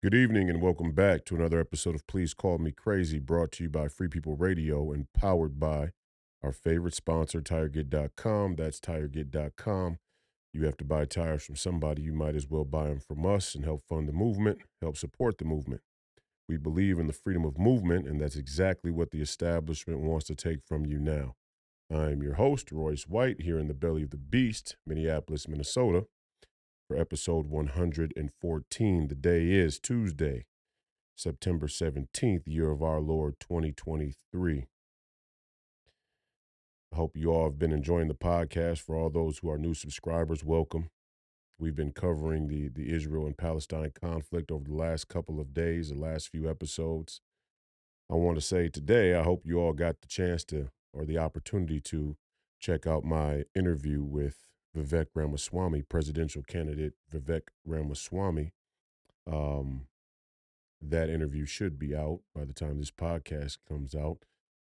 Good evening and welcome back to another episode of Please Call Me Crazy, brought to you by Free People Radio and powered by our favorite sponsor, TireGet.com. That's TireGet.com. You have to buy tires from somebody, you might as well buy them from us and help fund the movement, help support the movement. We believe in the freedom of movement, and that's exactly what the establishment wants to take from you now. I'm your host, Royce White, here in the belly of the beast, Minneapolis, Minnesota for episode 114. The day is Tuesday, September 17th, year of our Lord 2023. I hope you all have been enjoying the podcast. For all those who are new subscribers, welcome. We've been covering the, the Israel and Palestine conflict over the last couple of days, the last few episodes. I want to say today, I hope you all got the chance to or the opportunity to check out my interview with Vivek Ramaswamy, presidential candidate Vivek Ramaswamy. Um, that interview should be out by the time this podcast comes out.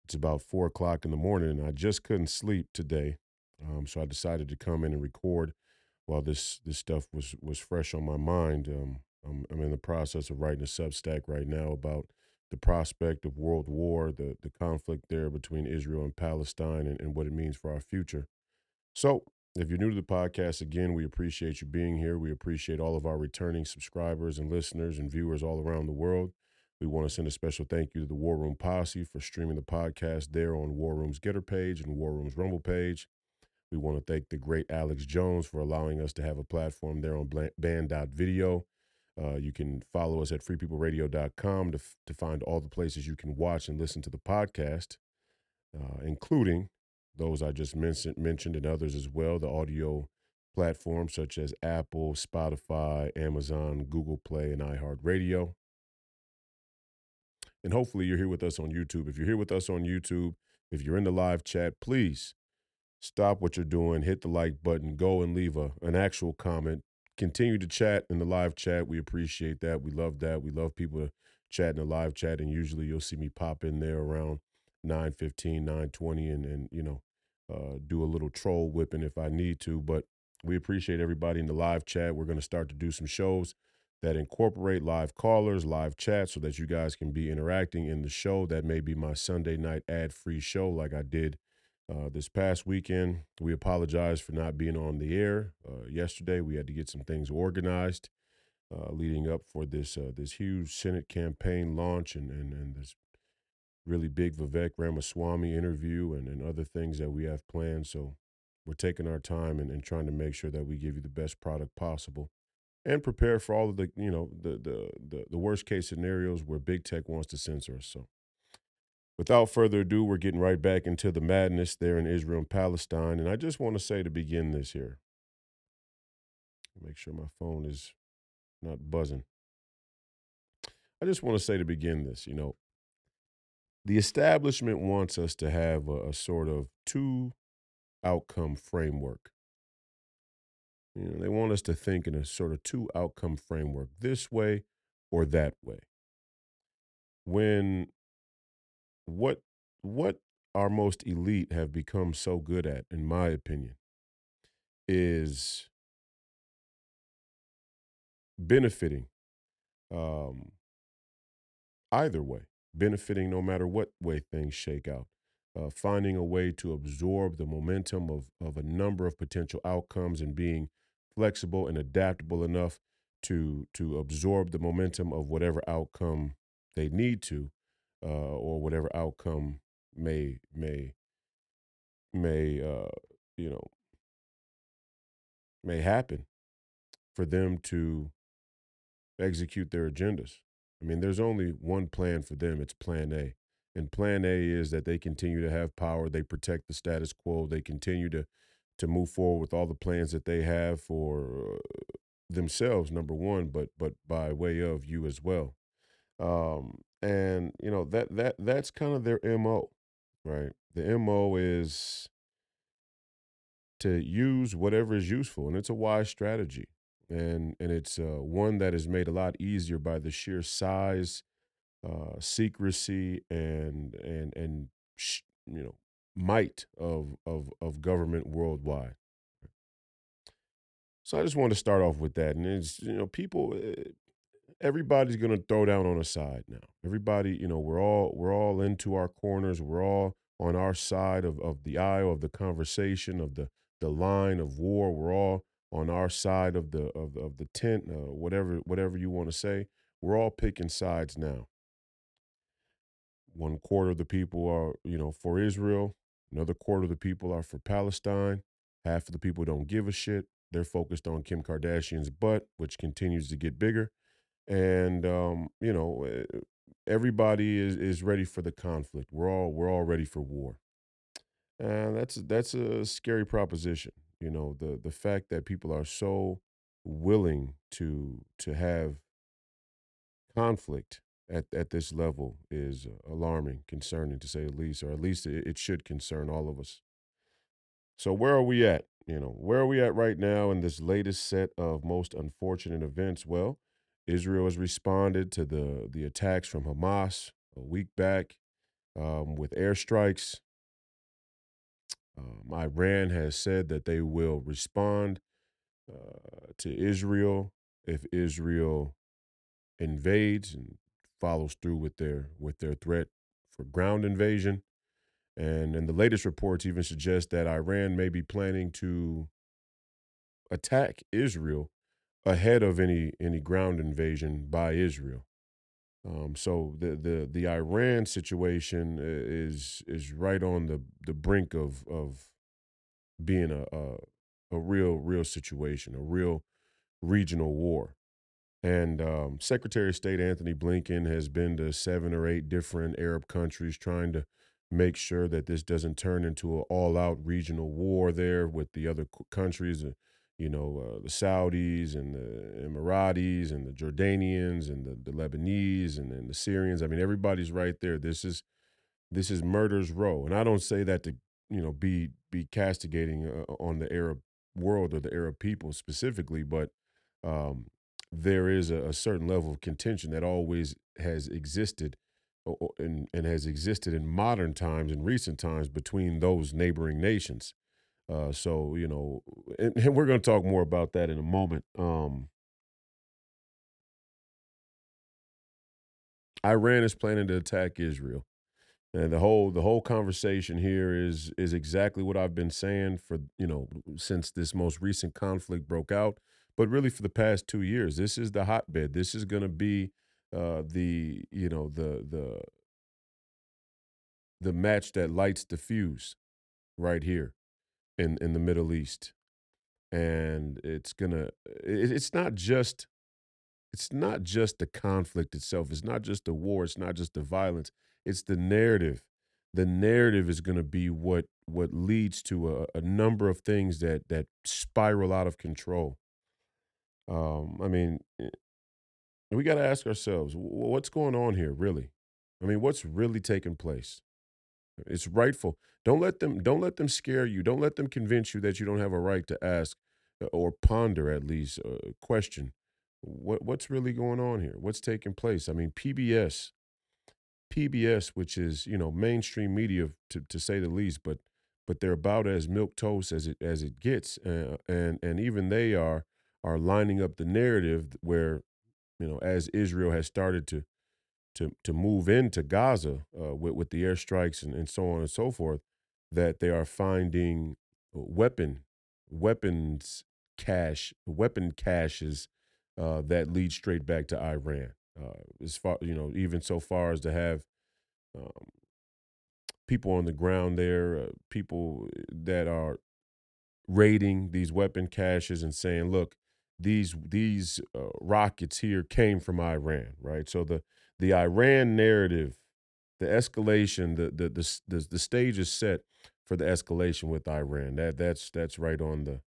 It's about four o'clock in the morning, and I just couldn't sleep today, um, so I decided to come in and record while this this stuff was was fresh on my mind. Um, I'm, I'm in the process of writing a Substack right now about the prospect of world war, the the conflict there between Israel and Palestine, and, and what it means for our future. So if you're new to the podcast, again, we appreciate you being here. We appreciate all of our returning subscribers and listeners and viewers all around the world. We want to send a special thank you to the War Room Posse for streaming the podcast there on War Room's Gettr page and War Room's Rumble page. We want to thank the great Alex Jones for allowing us to have a platform there on banned.video. Uh, you can follow us at freepeopleradio.com to, to find all the places you can watch and listen to the podcast, uh, including those I just mentioned, mentioned and others as well, the audio platforms such as Apple, Spotify, Amazon, Google Play, and iHeartRadio. And hopefully you're here with us on YouTube. If you're here with us on YouTube, if you're in the live chat, please stop what you're doing, hit the like button, go and leave a, an actual comment. Continue to chat in the live chat. We appreciate that. We love that. We love people to chat in the live chat. And usually you'll see me pop in there around 915, 920, and, and you know, uh, do a little troll whipping if I need to. But we appreciate everybody in the live chat. We're going to start to do some shows that incorporate live callers, live chat, so that you guys can be interacting in the show. That may be my Sunday night ad free show, like I did uh, this past weekend. We apologize for not being on the air uh, yesterday. We had to get some things organized. Uh, leading up for this uh, this huge Senate campaign launch and, and, and this really big Vivek Ramaswamy interview and, and other things that we have planned. So we're taking our time and, and trying to make sure that we give you the best product possible and prepare for all of the, you know, the, the, the, the worst case scenarios where big tech wants to censor us. So without further ado, we're getting right back into the madness there in Israel and Palestine. And I just want to say to begin this here, make sure my phone is not buzzing. I just want to say to begin this, you know, the establishment wants us to have a, a sort of two outcome framework. You know, they want us to think in a sort of two outcome framework, this way or that way. When what what our most elite have become so good at, in my opinion, is benefiting um, either way benefiting no matter what way things shake out. Uh, finding a way to absorb the momentum of, of a number of potential outcomes and being flexible and adaptable enough to to absorb the momentum of whatever outcome they need to uh, or whatever outcome may may may uh, you know may happen for them to execute their agendas I mean, there's only one plan for them. It's plan A. And plan A is that they continue to have power, they protect the status quo, they continue to to move forward with all the plans that they have for uh, themselves number one, but but by way of you as well. Um and you know that that that's kind of their MO, right? The MO is to use whatever is useful and it's a wise strategy and and it's uh, one that is made a lot easier by the sheer size, uh, secrecy, and and and sh- you know might of of of government worldwide. So I just want to start off with that, and it's you know people. Uh, everybody's going to throw down on a side now. Everybody, you know, we're all we're all into our corners. We're all on our side of, of the aisle of the conversation of the the line of war. We're all on our side of the of, of the tent, uh, whatever whatever you want to say. We're all picking sides now. One quarter of the people are, you know, for Israel. Another quarter of the people are for Palestine. Half of the people don't give a shit. They're focused on Kim Kardashian's butt, which continues to get bigger. And um, you know, eh, everybody is is ready for the conflict. We're all we're all ready for war. And that's that's a scary proposition. You know, the the fact that people are so willing to to have conflict at at this level is alarming, concerning to say the least, or at least it, it should concern all of us. So where are we at? You know, where are we at right now in this latest set of most unfortunate events? Well, Israel has responded to the the attacks from Hamas a week back um, with airstrikes. Um, Iran has said that they will respond uh, to Israel if Israel invades and follows through with their with their threat for ground invasion. And and the latest reports even suggest that Iran may be planning to attack Israel ahead of any any ground invasion by Israel. Um, so the the the Iran situation is is right on the the brink of of being a a, a real real situation, a real regional war. And um, Secretary of State Antony Blinken has been to seven or eight different Arab countries trying to make sure that this doesn't turn into an all out regional war there with the other countries, uh, you know, uh, the Saudis and the Emiratis and the Jordanians and the, the Lebanese and, and the Syrians. I mean, everybody's right there. This is this is murder's row, and I don't say that to you know be be castigating uh, on the Arab world or the Arab people specifically, but um, there is a, a, certain level of contention that always has existed and, and has existed in modern times in recent times between those neighboring nations. Uh, so you know, and, and we're going to talk more about that in a moment. Um, Iran is planning to attack Israel. And the whole the whole conversation here is is exactly what I've been saying for you know since this most recent conflict broke out, but really for the past two years. This is the hotbed. This is going to be uh, the you know the the the match that lights the fuse right here in in the Middle East, and it's gonna. It, it's not just it's not just the conflict itself. It's not just the war. It's not just the violence it's the narrative. The narrative is going to be what what leads to a, a, number of things that that spiral out of control. Um, I mean, eh, we got to ask ourselves, what's going on here, really? I mean, what's really taking place? It's rightful. Don't let them don't let them scare you. Don't let them convince you that you don't have a right to ask uh, or ponder at least a uh, question. What what's really going on here? What's taking place? I mean, PBS PBS, which is you know mainstream media to to say the least, but but they're about as milk toast as it as it gets, uh, and and even they are are lining up the narrative where you know as Israel has started to to to move into Gaza uh, with with the airstrikes and, and so on and so forth, that they are finding weapon weapons cache weapon caches uh, that lead straight back to Iran. Uh, as far you know, even so far as to have um, people on the ground there, uh, people that are raiding these weapon caches and saying, "Look, these these uh, rockets here came from Iran." Right. So the the Iran narrative, the escalation, the the the the, the stage is set for the escalation with Iran. That that's that's right on the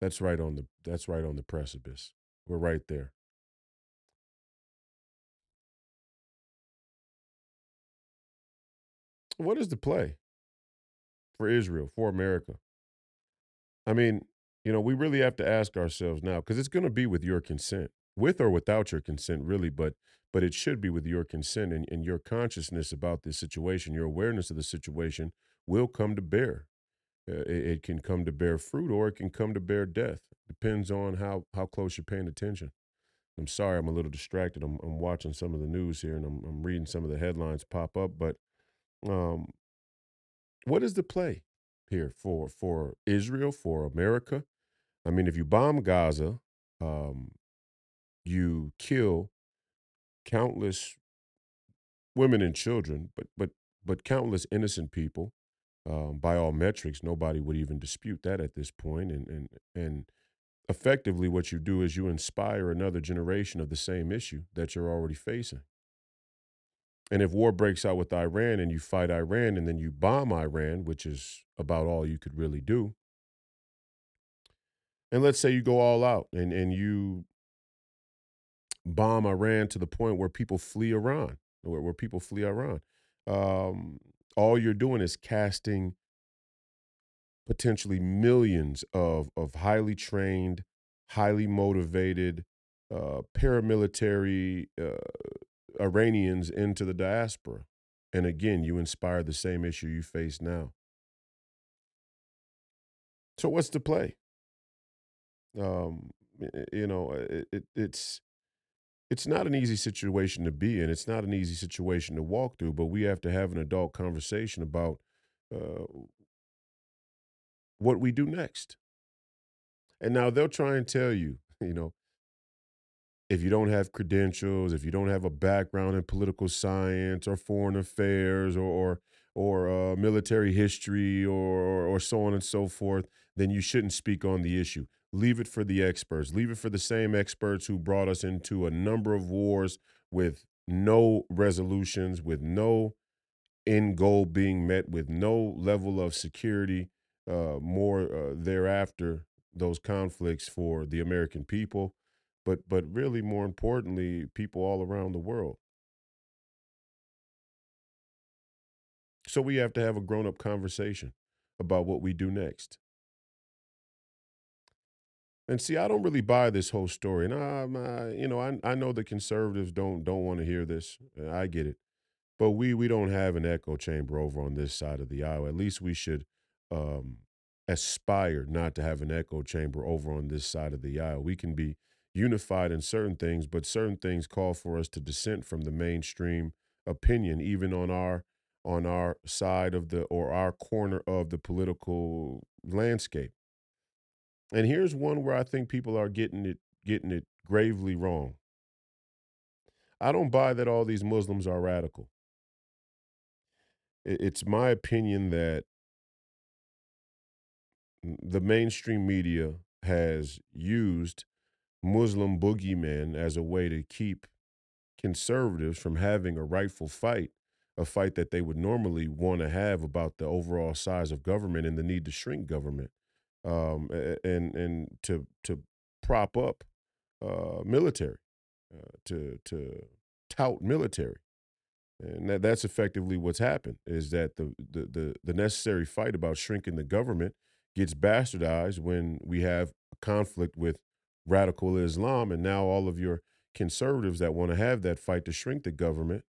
that's right on the that's right on the precipice. We're right there. What is the play for Israel, for America? I mean, you know, we really have to ask ourselves now because it's going to be with your consent, with or without your consent, really, but but it should be with your consent and, and your consciousness about this situation, your awareness of the situation will come to bear. Uh, it, it can come to bear fruit or it can come to bear death. Depends on how how close you're paying attention. I'm sorry, I'm a little distracted. I'm, I'm watching some of the news here and I'm, I'm reading some of the headlines pop up. But um, what is the play here for for Israel, for America? I mean, if you bomb Gaza, um, you kill countless women and children, but but but countless innocent people. Um, by all metrics, nobody would even dispute that at this point. And and and effectively, what you do is you inspire another generation of the same issue that you're already facing. And if war breaks out with Iran and you fight Iran and then you bomb Iran, which is about all you could really do, and let's say you go all out and, and you bomb Iran to the point where people flee Iran, where, where people flee Iran, um, all you're doing is casting potentially millions of, of highly trained, highly motivated, uh, paramilitary uh, Iranians into the diaspora. And again, you inspire the same issue you face now. So what's the play? Um, you know, it, it, it's it's not an easy situation to be in. It's not an easy situation to walk through. But we have to have an adult conversation about uh, what we do next. And now they'll try and tell you, you know, if you don't have credentials, if you don't have a background in political science or foreign affairs or or, or uh, military history or, or or so on and so forth, then you shouldn't speak on the issue. Leave it for the experts. Leave it for the same experts who brought us into a number of wars with no resolutions, with no end goal being met, with no level of security uh, more uh, thereafter those conflicts for the American people but but really more importantly, people all around the world. So we have to have a grown up conversation about what we do next. And see, I don't really buy this whole story, and I, I you know, I I know the conservatives don't don't want to hear this. I get it, but we we don't have an echo chamber over on this side of the aisle. At least we should um, aspire not to have an echo chamber over on this side of the aisle. We can be unified in certain things, but certain things call for us to dissent from the mainstream opinion, even on our on our side of the or our corner of the political landscape. And here's one where I think people are getting it getting it gravely wrong. I don't buy that all these Muslims are radical. It's my opinion that the mainstream media has used Muslim boogeymen as a way to keep conservatives from having a rightful fight, a fight that they would normally want to have about the overall size of government and the need to shrink government, um, and and to to prop up uh, military, uh, to to tout military, and that, that's effectively what's happened. Is that the, the the the necessary fight about shrinking the government gets bastardized when we have a conflict with radical Islam, and now all of your conservatives that want to have that fight to shrink the government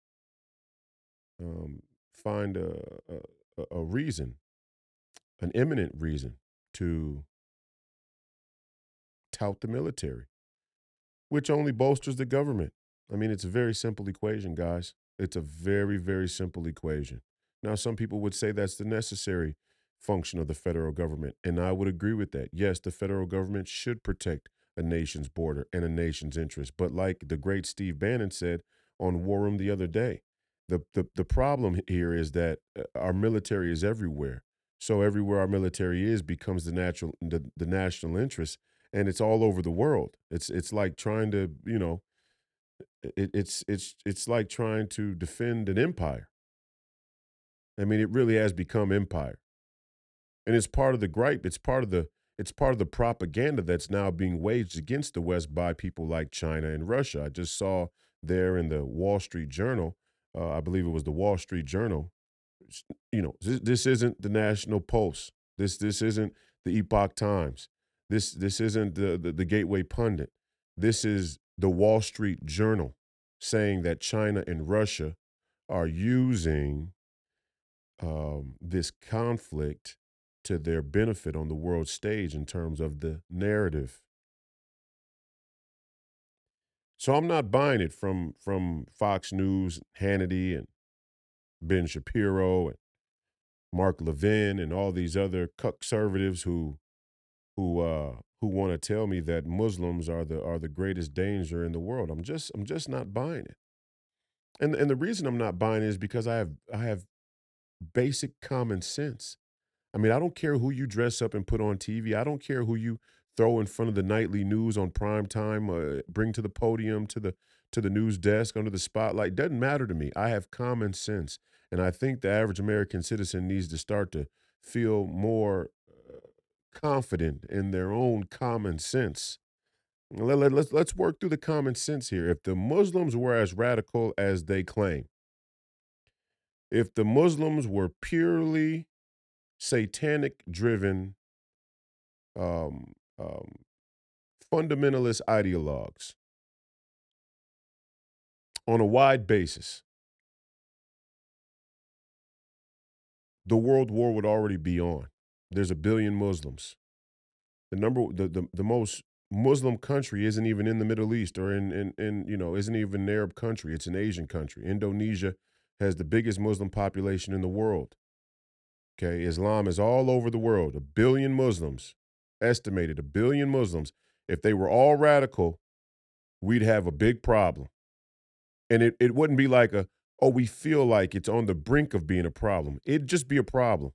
um, find a, a, a reason, an imminent reason to tout the military, which only bolsters the government. I mean, it's a very simple equation, guys. It's a very, very simple equation. Now, some people would say that's the necessary function of the federal government, and I would agree with that. Yes, the federal government should protect a nation's border and a nation's interest. But like the great Steve Bannon said on War Room the other day, the, the, the problem here is that uh, our military is everywhere. So everywhere our military is becomes the natural the, the national interest, and it's all over the world. It's it's like trying to you know, it, it's it's it's like trying to defend an empire. I mean, it really has become empire, and it's part of the gripe. It's part of the it's part of the propaganda that's now being waged against the West by people like China and Russia. I just saw there in the Wall Street Journal, uh, I believe it was the Wall Street Journal. You know, this, this isn't the National Post. This this isn't the Epoch Times. This this isn't the, the, the Gateway Pundit. This is the Wall Street Journal saying that China and Russia are using um, this conflict to their benefit on the world stage in terms of the narrative. So I'm not buying it from from Fox News, Hannity, and Ben Shapiro, and Mark Levin, and all these other conservatives who who uh, who want to tell me that Muslims are the are the greatest danger in the world. I'm just I'm just not buying it. And and the reason I'm not buying it is because I have I have basic common sense. I mean, I don't care who you dress up and put on TV. I don't care who you throw in front of the nightly news on prime time, uh, bring to the podium, to the to the news desk, under the spotlight. Doesn't matter to me. I have common sense, and I think the average American citizen needs to start to feel more uh, confident in their own common sense. Let, let, let's let's work through the common sense here. If the Muslims were as radical as they claim, if the Muslims were purely satanic driven um, um, fundamentalist ideologues on a wide basis, the world war would already be on. There's a billion Muslims. The number, the, the, the most Muslim country isn't even in the Middle East or in, in, in, you know, isn't even an Arab country. It's an Asian country. Indonesia has the biggest Muslim population in the world. Okay, Islam is all over the world. A billion Muslims, estimated a billion Muslims. If they were all radical, we'd have a big problem. And it, it wouldn't be like a, oh, we feel like it's on the brink of being a problem. It'd just be a problem.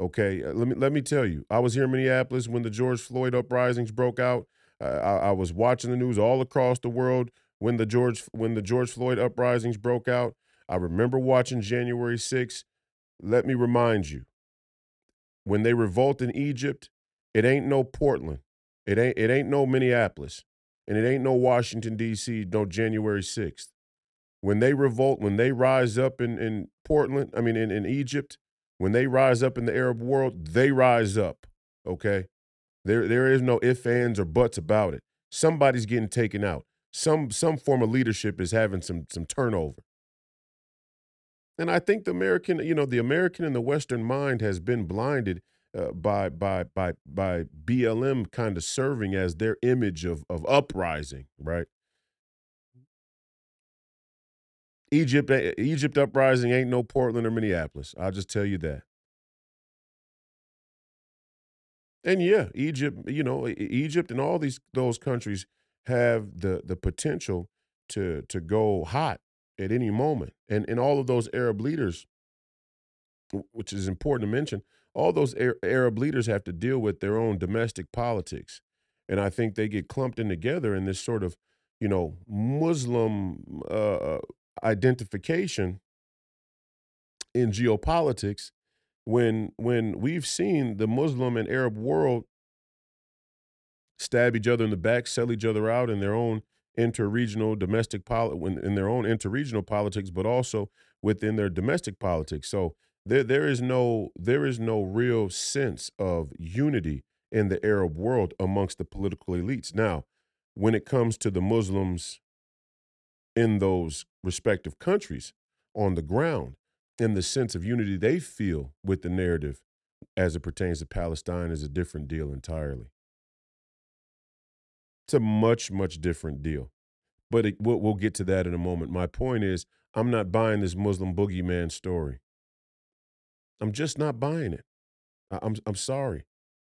Okay, uh, let me let me tell you. I was here in Minneapolis when the George Floyd uprisings broke out. Uh, I, I was watching the news all across the world when the George when the George Floyd uprisings broke out. I remember watching January 6th. Let me remind you, when they revolt in Egypt, it ain't no Portland. It ain't it ain't no Minneapolis. And it ain't no Washington, D.C., no January 6th. When they revolt, when they rise up in, in Portland, I mean in, in Egypt, when they rise up in the Arab world, they rise up. Okay? There there is no ifs, ands, or buts about it. Somebody's getting taken out. Some some form of leadership is having some some turnover. And I think the American, you know, the American and the Western mind has been blinded uh, by by by by BLM kind of serving as their image of of uprising, right? Egypt, eh, Egypt uprising ain't no Portland or Minneapolis. I'll just tell you that. And yeah, Egypt, you know, Egypt and all these those countries have the the potential to to go hot at any moment. And and all of those Arab leaders, which is important to mention, all those Arab leaders have to deal with their own domestic politics. And I think they get clumped in together in this sort of, you know, Muslim uh, identification in geopolitics when when we've seen the Muslim and Arab world stab each other in the back, sell each other out in their own interregional domestic poli- in their own interregional politics, but also within their domestic politics. So there there is no there is no real sense of unity in the Arab world amongst the political elites. Now, when it comes to the Muslims in those respective countries on the ground, in the sense of unity they feel with the narrative as it pertains to Palestine is a different deal entirely. It's a much, much different deal. But it, we'll, we'll get to that in a moment. My point is, I'm not buying this Muslim boogeyman story. I'm just not buying it. I, I'm I'm sorry,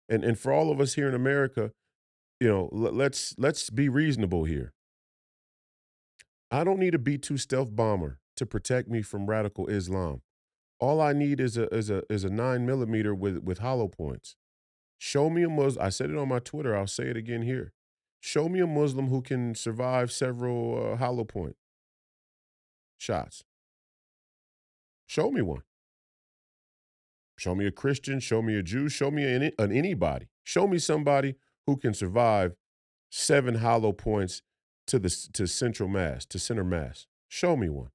and and for all of us here in America, you know, let's let's be reasonable here. I don't need a B two stealth bomber to protect me from radical Islam. All I need is a is a is a nine millimeter with with hollow points. Show me a Muslim. I said it on my Twitter. I'll say it again here. Show me a Muslim who can survive several uh, hollow point shots. Show me one. Show me a Christian. Show me a Jew. Show me an, an anybody. Show me somebody who can survive seven hollow points to the to central mass to center mass. Show me one.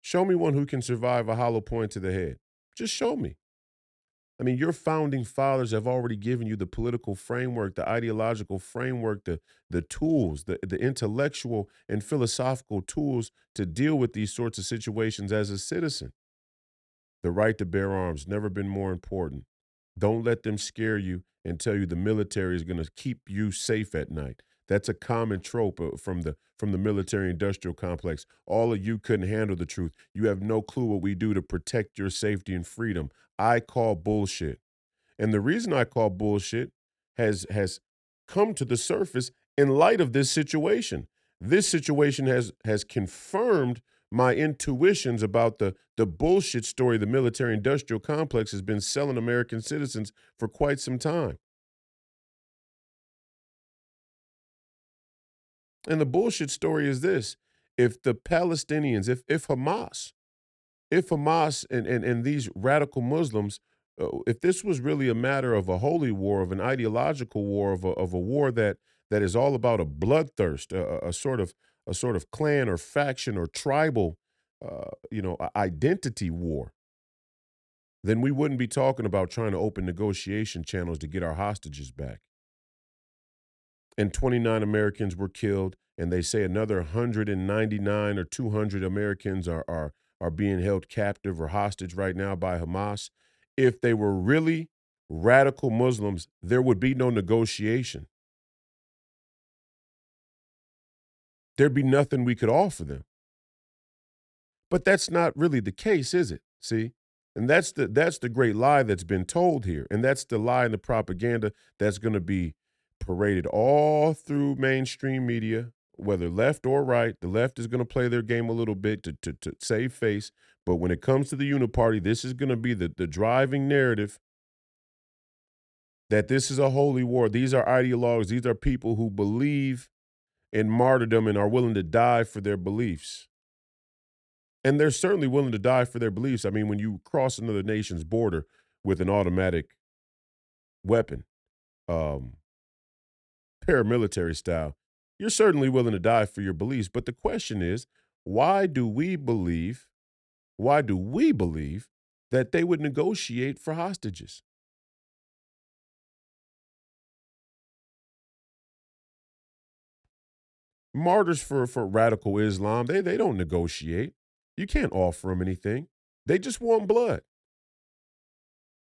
Show me one who can survive a hollow point to the head. Just show me. I mean, your founding fathers have already given you the political framework, the ideological framework, the the tools, the the intellectual and philosophical tools to deal with these sorts of situations as a citizen. The right to bear arms never been more important. Don't let them scare you and tell you the military is going to keep you safe at night. That's a common trope uh, from the from the military industrial complex. All of you couldn't handle the truth. You have no clue what we do to protect your safety and freedom. I call bullshit. And the reason I call bullshit has has come to the surface in light of this situation. This situation has has confirmed my intuitions about the the bullshit story the military industrial complex has been selling American citizens for quite some time. And the bullshit story is this if the Palestinians, if, if Hamas, if Hamas and, and, and these radical Muslims, uh, if this was really a matter of a holy war, of an ideological war, of a, of a war that that is all about a bloodthirst, a, a sort of a sort of clan or faction or tribal, uh, you know, identity war, then we wouldn't be talking about trying to open negotiation channels to get our hostages back and 29 Americans were killed, and they say another 199 or 200 Americans are are are being held captive or hostage right now by Hamas. If they were really radical Muslims, there would be no negotiation. There'd be nothing we could offer them. But that's not really the case, is it? See? And that's the that's the great lie that's been told here. And that's the lie and the propaganda that's going to be paraded all through mainstream media, whether left or right. The left is going to play their game a little bit to, to, to save face. But when it comes to the uniparty, this is going to be the, the driving narrative that this is a holy war. These are ideologues. These are people who believe in martyrdom and are willing to die for their beliefs. And they're certainly willing to die for their beliefs. I mean, when you cross another nation's border with an automatic weapon, um, paramilitary style, you're certainly willing to die for your beliefs. But the question is, why do we believe, why do we believe that they would negotiate for hostages? Martyrs for, for radical Islam, they, they don't negotiate. You can't offer them anything. They just want blood.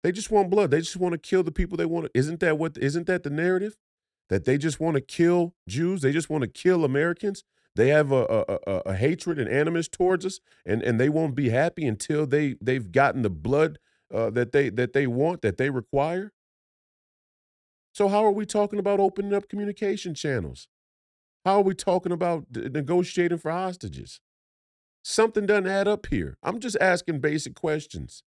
They just want blood. They just want to kill the people they want to. Isn't that what isn't that the narrative? That they just want to kill Jews, they just want to kill Americans. They have a, a, a, a, hatred and animus towards us, and, and they won't be happy until they they've gotten the blood uh, that they that they want, that they require. So how are we talking about opening up communication channels? How are we talking about negotiating for hostages? Something doesn't add up here. I'm just asking basic questions.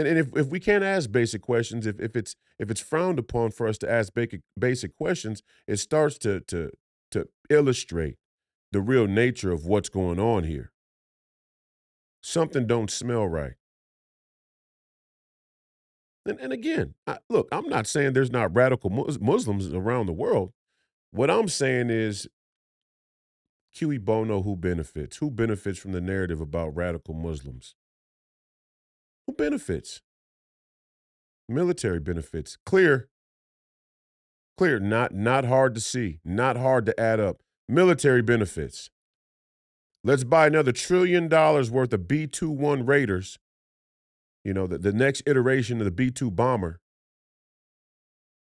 And, and if, if we can't ask basic questions, if, if it's if it's frowned upon for us to ask basic basic questions, it starts to to to illustrate the real nature of what's going on here. Something don't smell right. And, and again, I, look, I'm not saying there's not radical Muslims around the world. What I'm saying is, cui bono, who benefits? Who benefits from the narrative about radical Muslims? Who benefits? Military benefits. Clear. Clear. Not not hard to see. Not hard to add up. Military benefits. Let's buy another trillion dollars worth of B 21 Raiders. You know, the, the next iteration of the B 2 bomber.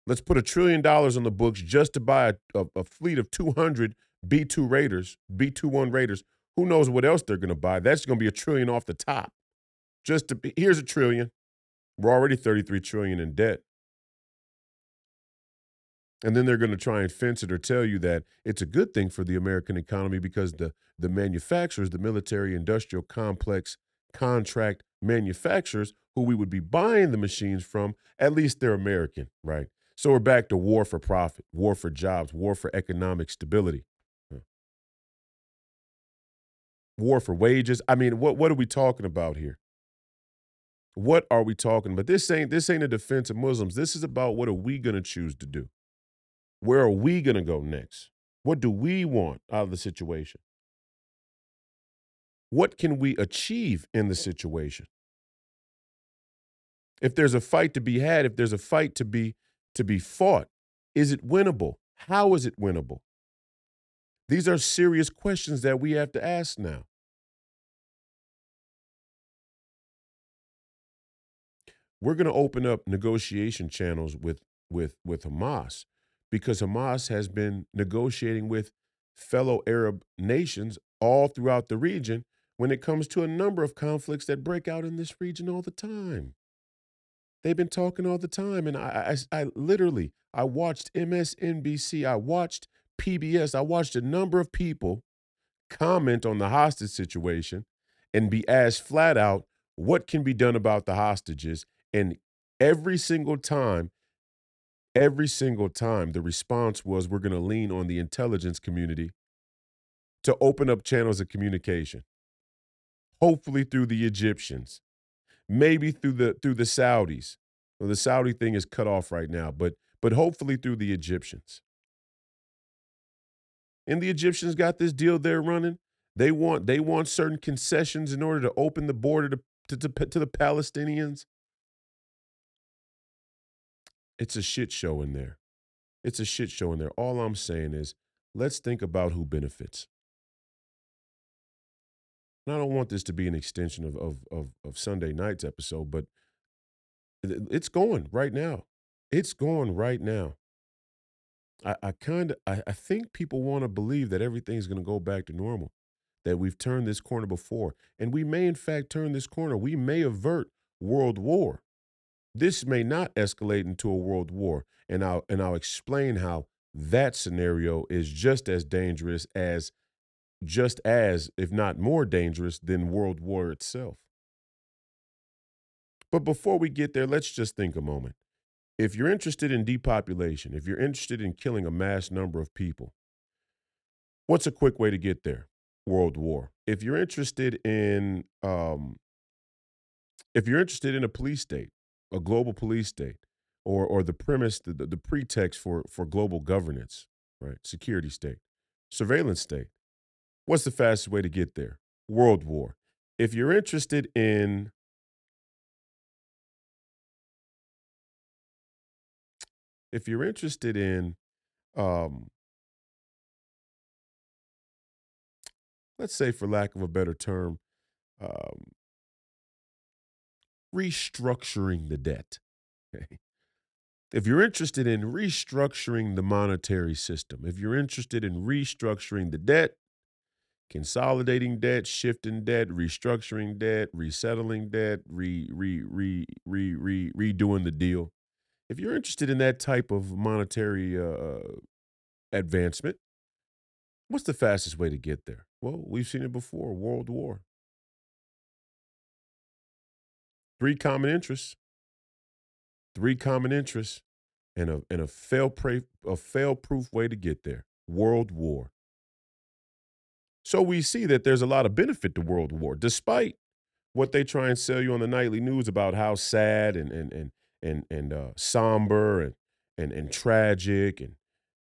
Let's put a trillion dollars on the books just to buy a, a, a fleet of 200 B 2 Raiders, B 21 Raiders. Who knows what else they're going to buy? That's going to be a trillion off the top. Just to be, here's a trillion. We're already 33 trillion in debt. And then they're going to try and fence it or tell you that it's a good thing for the American economy because the, the manufacturers, the military industrial complex contract manufacturers who we would be buying the machines from, at least they're American, right? So we're back to war for profit, war for jobs, war for economic stability, war for wages. I mean, what, what are we talking about here? What are we talking about? This ain't this ain't a defense of Muslims. This is about what are we to choose to do? Where are we to go next? What do we want out of the situation? What can we achieve in the situation? If there's a fight to be had, if there's a fight to be to be fought, is it winnable? How is it winnable? These are serious questions that we have to ask now. We're going to open up negotiation channels with with with Hamas because Hamas has been negotiating with fellow Arab nations all throughout the region when it comes to a number of conflicts that break out in this region all the time. They've been talking all the time, and I, I, I literally, I watched MSNBC, I watched PBS, I watched a number of people comment on the hostage situation and be asked flat out what can be done about the hostages, and every single time, every single time, the response was, "We're going to lean on the intelligence community to open up channels of communication." Hopefully through the Egyptians maybe through the through the Saudis. Well, the Saudi thing is cut off right now, but but hopefully through the Egyptians. And the Egyptians got this deal they're running. They want they want certain concessions in order to open the border to to, to, to the Palestinians. It's a shit show in there. It's a shit show in there. All I'm saying is let's think about who benefits. And I don't want this to be an extension of of of, of Sunday night's episode, but it's going right now. It's going right now. I, I kind of I, I think people want to believe that everything's going to go back to normal, that we've turned this corner before, and we may in fact turn this corner. We may avert world war. This may not escalate into a world war, and I'll and I'll explain how that scenario is just as dangerous as just as, if not more dangerous than World War itself. But before we get there, let's just think a moment. If you're interested in depopulation, if you're interested in killing a mass number of people, what's a quick way to get there? World War. If you're interested in, um, if you're interested in a police state, a global police state, or or the premise, the, the pretext for for global governance, right? Security state, surveillance state. What's the fastest way to get there? World War. If you're interested in if you're interested in um, let's say for lack of a better term um, restructuring the debt okay if you're interested in restructuring the monetary system if you're interested in restructuring the debt consolidating debt, shifting debt, restructuring debt, resettling debt, re re re re re redoing the deal. If you're interested in that type of monetary uh, advancement, what's the fastest way to get there? Well, we've seen it before: World War. Three common interests. Three common interests, and a and a fail a fail proof way to get there: World War. So we see that there's a lot of benefit to World War, despite what they try and sell you on the nightly news about how sad and and and and and uh, somber and and and tragic and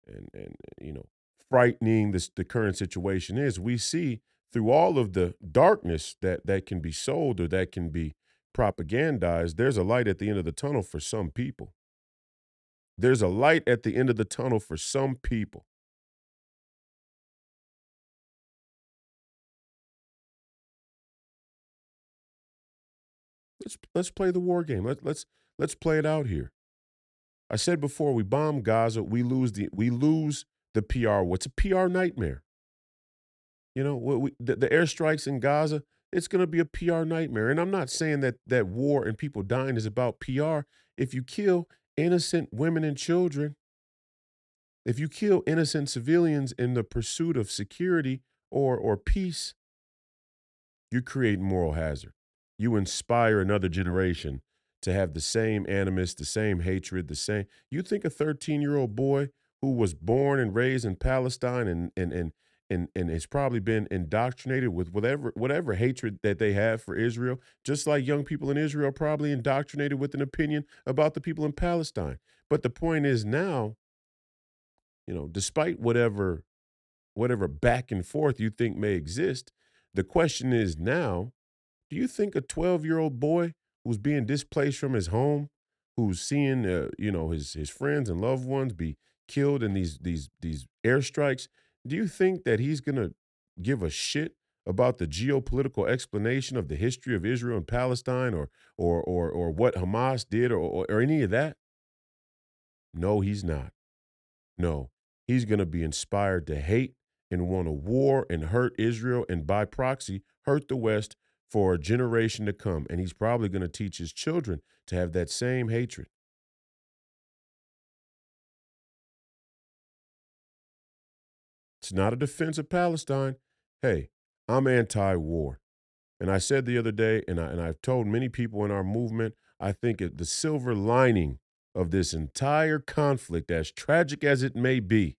and and you know frightening this the current situation is. We see through all of the darkness that that can be sold or that can be propagandized, there's a light at the end of the tunnel for some people. There's a light at the end of the tunnel for some people. Let's let's play the war game. Let, let's let's play it out here. I said before, we bomb Gaza, we lose the we lose the PR. What's a PR nightmare? You know, what we, the, the airstrikes in Gaza, it's going to be a PR nightmare. And I'm not saying that that war and people dying is about PR. If you kill innocent women and children, if you kill innocent civilians in the pursuit of security or or peace, you create moral hazard you inspire another generation to have the same animus, the same hatred, the same. You think a 13 year old boy who was born and raised in Palestine and and and and and has probably been indoctrinated with whatever whatever hatred that they have for Israel, just like young people in Israel probably indoctrinated with an opinion about the people in Palestine. But the point is now, you know, despite whatever whatever back and forth you think may exist, the question is now do you think a 12 year old boy who's being displaced from his home, who's seeing uh, you know his his friends and loved ones be killed in these these these airstrikes, do you think that he's gonna give a shit about the geopolitical explanation of the history of Israel and Palestine, or or or or what Hamas did, or or, or any of that? No, he's not. No, he's going to be inspired to hate and want to war and hurt Israel and by proxy hurt the West for a generation to come. And he's probably going to teach his children to have that same hatred. It's not a defense of Palestine. Hey, I'm anti war. And I said the other day, and, I, and I've told many people in our movement, I think the silver lining of this entire conflict, as tragic as it may be,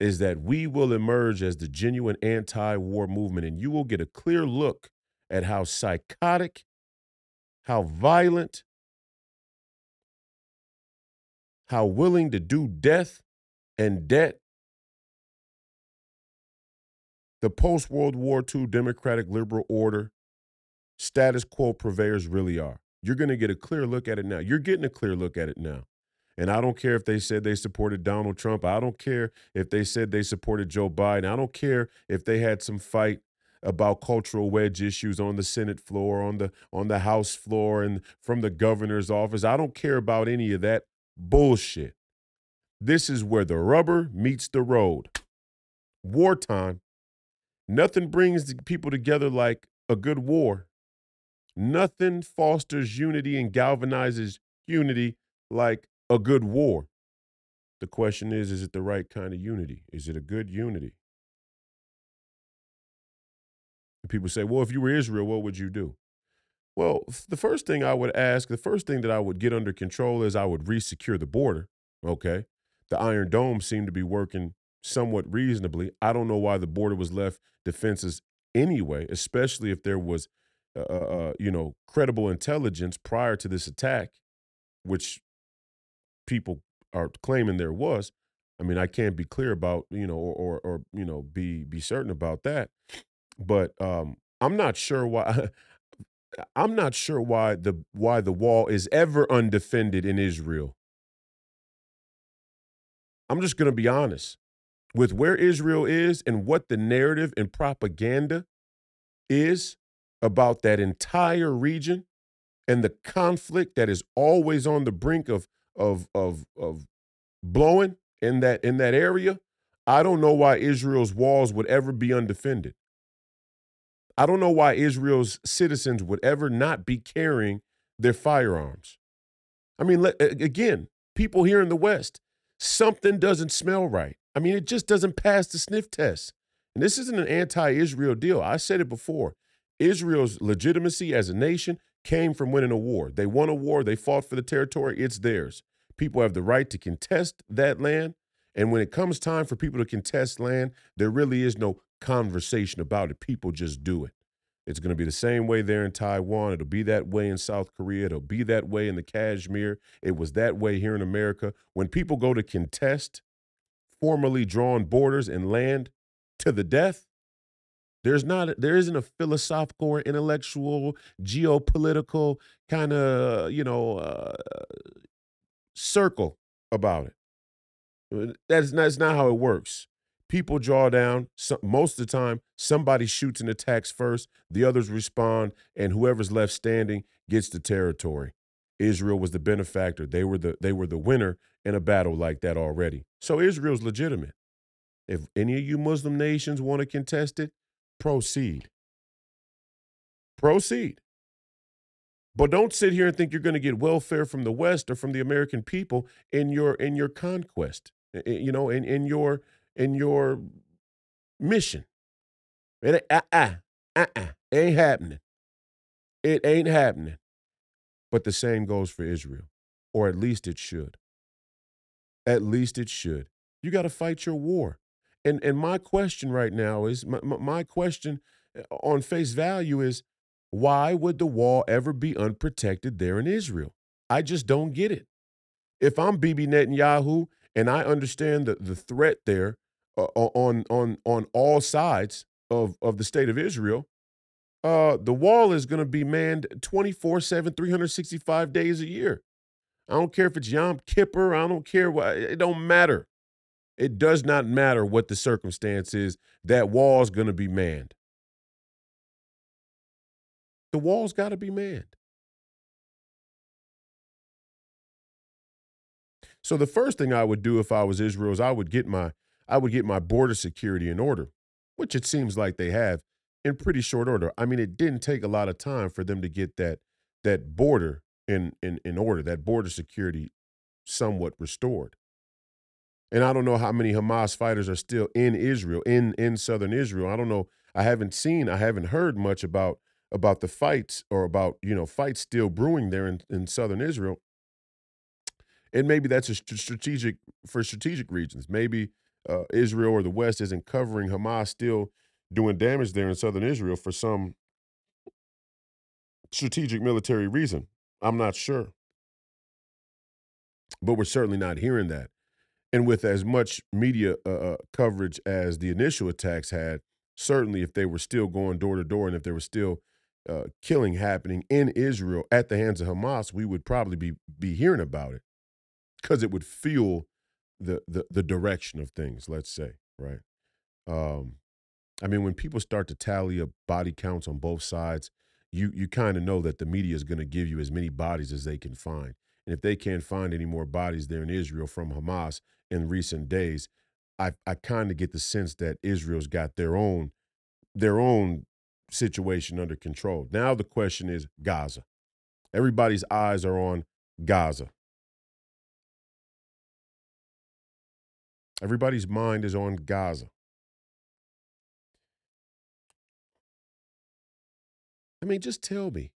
is that we will emerge as the genuine anti war movement, and you will get a clear look at how psychotic, how violent, how willing to do death and debt the post World War II democratic liberal order status quo purveyors really are. You're going to get a clear look at it now. You're getting a clear look at it now. And I don't care if they said they supported Donald Trump. I don't care if they said they supported Joe Biden. I don't care if they had some fight about cultural wedge issues on the Senate floor, on the on the House floor and from the governor's office. I don't care about any of that bullshit. This is where the rubber meets the road. Wartime Nothing brings people together like a good war. Nothing fosters unity and galvanizes unity like a good war. The question is is it the right kind of unity? Is it a good unity? People say, well, if you were Israel, what would you do? Well, the first thing I would ask, the first thing that I would get under control is I would resecure the border. Okay. The Iron Dome seemed to be working somewhat reasonably. I don't know why the border was left defenses anyway, especially if there was, uh, uh, uh, you know, credible intelligence prior to this attack, which people are claiming there was. I mean, I can't be clear about, you know, or or, or you know, be be certain about that. But um, I'm not sure why. I'm not sure why the why the wall is ever undefended in Israel. I'm just going to be honest with where Israel is and what the narrative and propaganda is about that entire region and the conflict that is always on the brink of of of of blowing in that in that area, I don't know why Israel's walls would ever be undefended. I don't know why Israel's citizens would ever not be carrying their firearms. I mean, again, people here in the West, something doesn't smell right. I mean, it just doesn't pass the sniff test. And this isn't an anti Israel deal. I said it before. Israel's legitimacy as a nation came from winning a war. They won a war, they fought for the territory, it's theirs. People have the right to contest that land. And when it comes time for people to contest land, there really is no conversation about it. People just do it. It's going to be the same way there in Taiwan. It'll be that way in South Korea. It'll be that way in the Kashmir. It was that way here in America. When people go to contest formally drawn borders and land to the death, there's not there isn't a philosophical or intellectual geopolitical kind of you know uh, circle about it. That's not, that's not how it works. People draw down. Most of the time, somebody shoots and attacks first. The others respond, and whoever's left standing gets the territory. Israel was the benefactor. They were the they were the winner in a battle like that already. So Israel's legitimate. If any of you Muslim nations want to contest it, proceed. Proceed. But don't sit here and think you're going to get welfare from the West or from the American people in your in your conquest. You know, in in your in your mission. It uh uh uh uh ain't happening. It ain't happening. But the same goes for Israel, or at least it should. At least it should. You got to fight your war. And and my question right now is my, my question uh, on face value is why would the wall ever be unprotected there in Israel? I just don't get it. If I'm Bibi Netanyahu and I understand the, the threat there uh, on on on all sides of, of the state of Israel, uh, the wall is going to be manned 24 7, 365 days a year. I don't care if it's Yom Kippur. I don't care what, it don't matter. It does not matter what the circumstance is. That wall is going to be manned. The wall's got to be manned. So the first thing I would do if I was Israel is I would get my I would get my border security in order, which it seems like they have in pretty short order. I mean, it didn't take a lot of time for them to get that that border in in in order, that border security somewhat restored. And I don't know how many Hamas fighters are still in Israel, in in southern Israel. I don't know. I haven't seen, I haven't heard much about about the fights or about, you know, fights still brewing there in, in southern Israel. And maybe that's a strategic for strategic reasons. Maybe uh, Israel or the West isn't covering Hamas still doing damage there in southern Israel for some strategic military reason. I'm not sure. But we're certainly not hearing that. And with as much media uh, uh, coverage as the initial attacks had, certainly if they were still going door to door and if there was still uh, killing happening in Israel at the hands of Hamas, we would probably be be hearing about it because it would fuel the, the the direction of things. Let's say, right? Um, I mean, when people start to tally up body counts on both sides, you you kind of know that the media is going to give you as many bodies as they can find. And if they can't find any more bodies there in Israel from Hamas in recent days, I I kind of get the sense that Israel's got their own their own situation under control. Now the question is Gaza. Everybody's eyes are on Gaza. Everybody's mind is on Gaza. I mean, just tell me.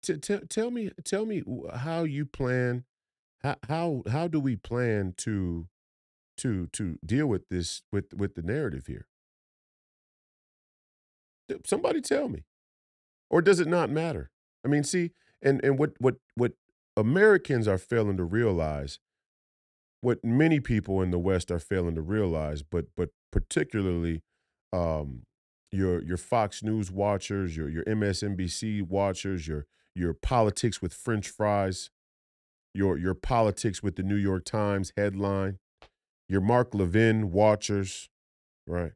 T- t- tell me tell me how you plan how how how do we plan to to to deal with this with with the narrative here? Somebody tell me. Or does it not matter? I mean, see, and and what what what Americans are failing to realize, what many people in the West are failing to realize, but but particularly um, your your Fox News watchers, your your MSNBC watchers, your your politics with French fries, your your politics with the New York Times headline, your Mark Levin watchers, right?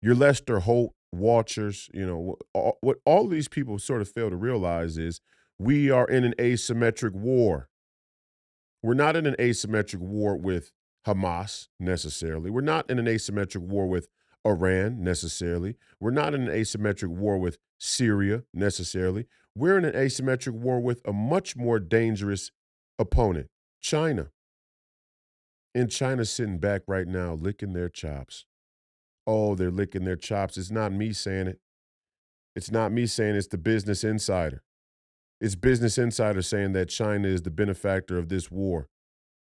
Your Lester Holt watchers, you know, all, what all these people sort of fail to realize is we are in an asymmetric war. We're not in an asymmetric war with Hamas necessarily. We're not in an asymmetric war with Iran necessarily. We're not in an asymmetric war with Syria necessarily. We're in an asymmetric war with a much more dangerous opponent, China. And China's sitting back right now licking their chops. Oh, they're licking their chops. It's not me saying it. It's not me saying it's the Business Insider. It's Business Insider saying that China is the benefactor of this war,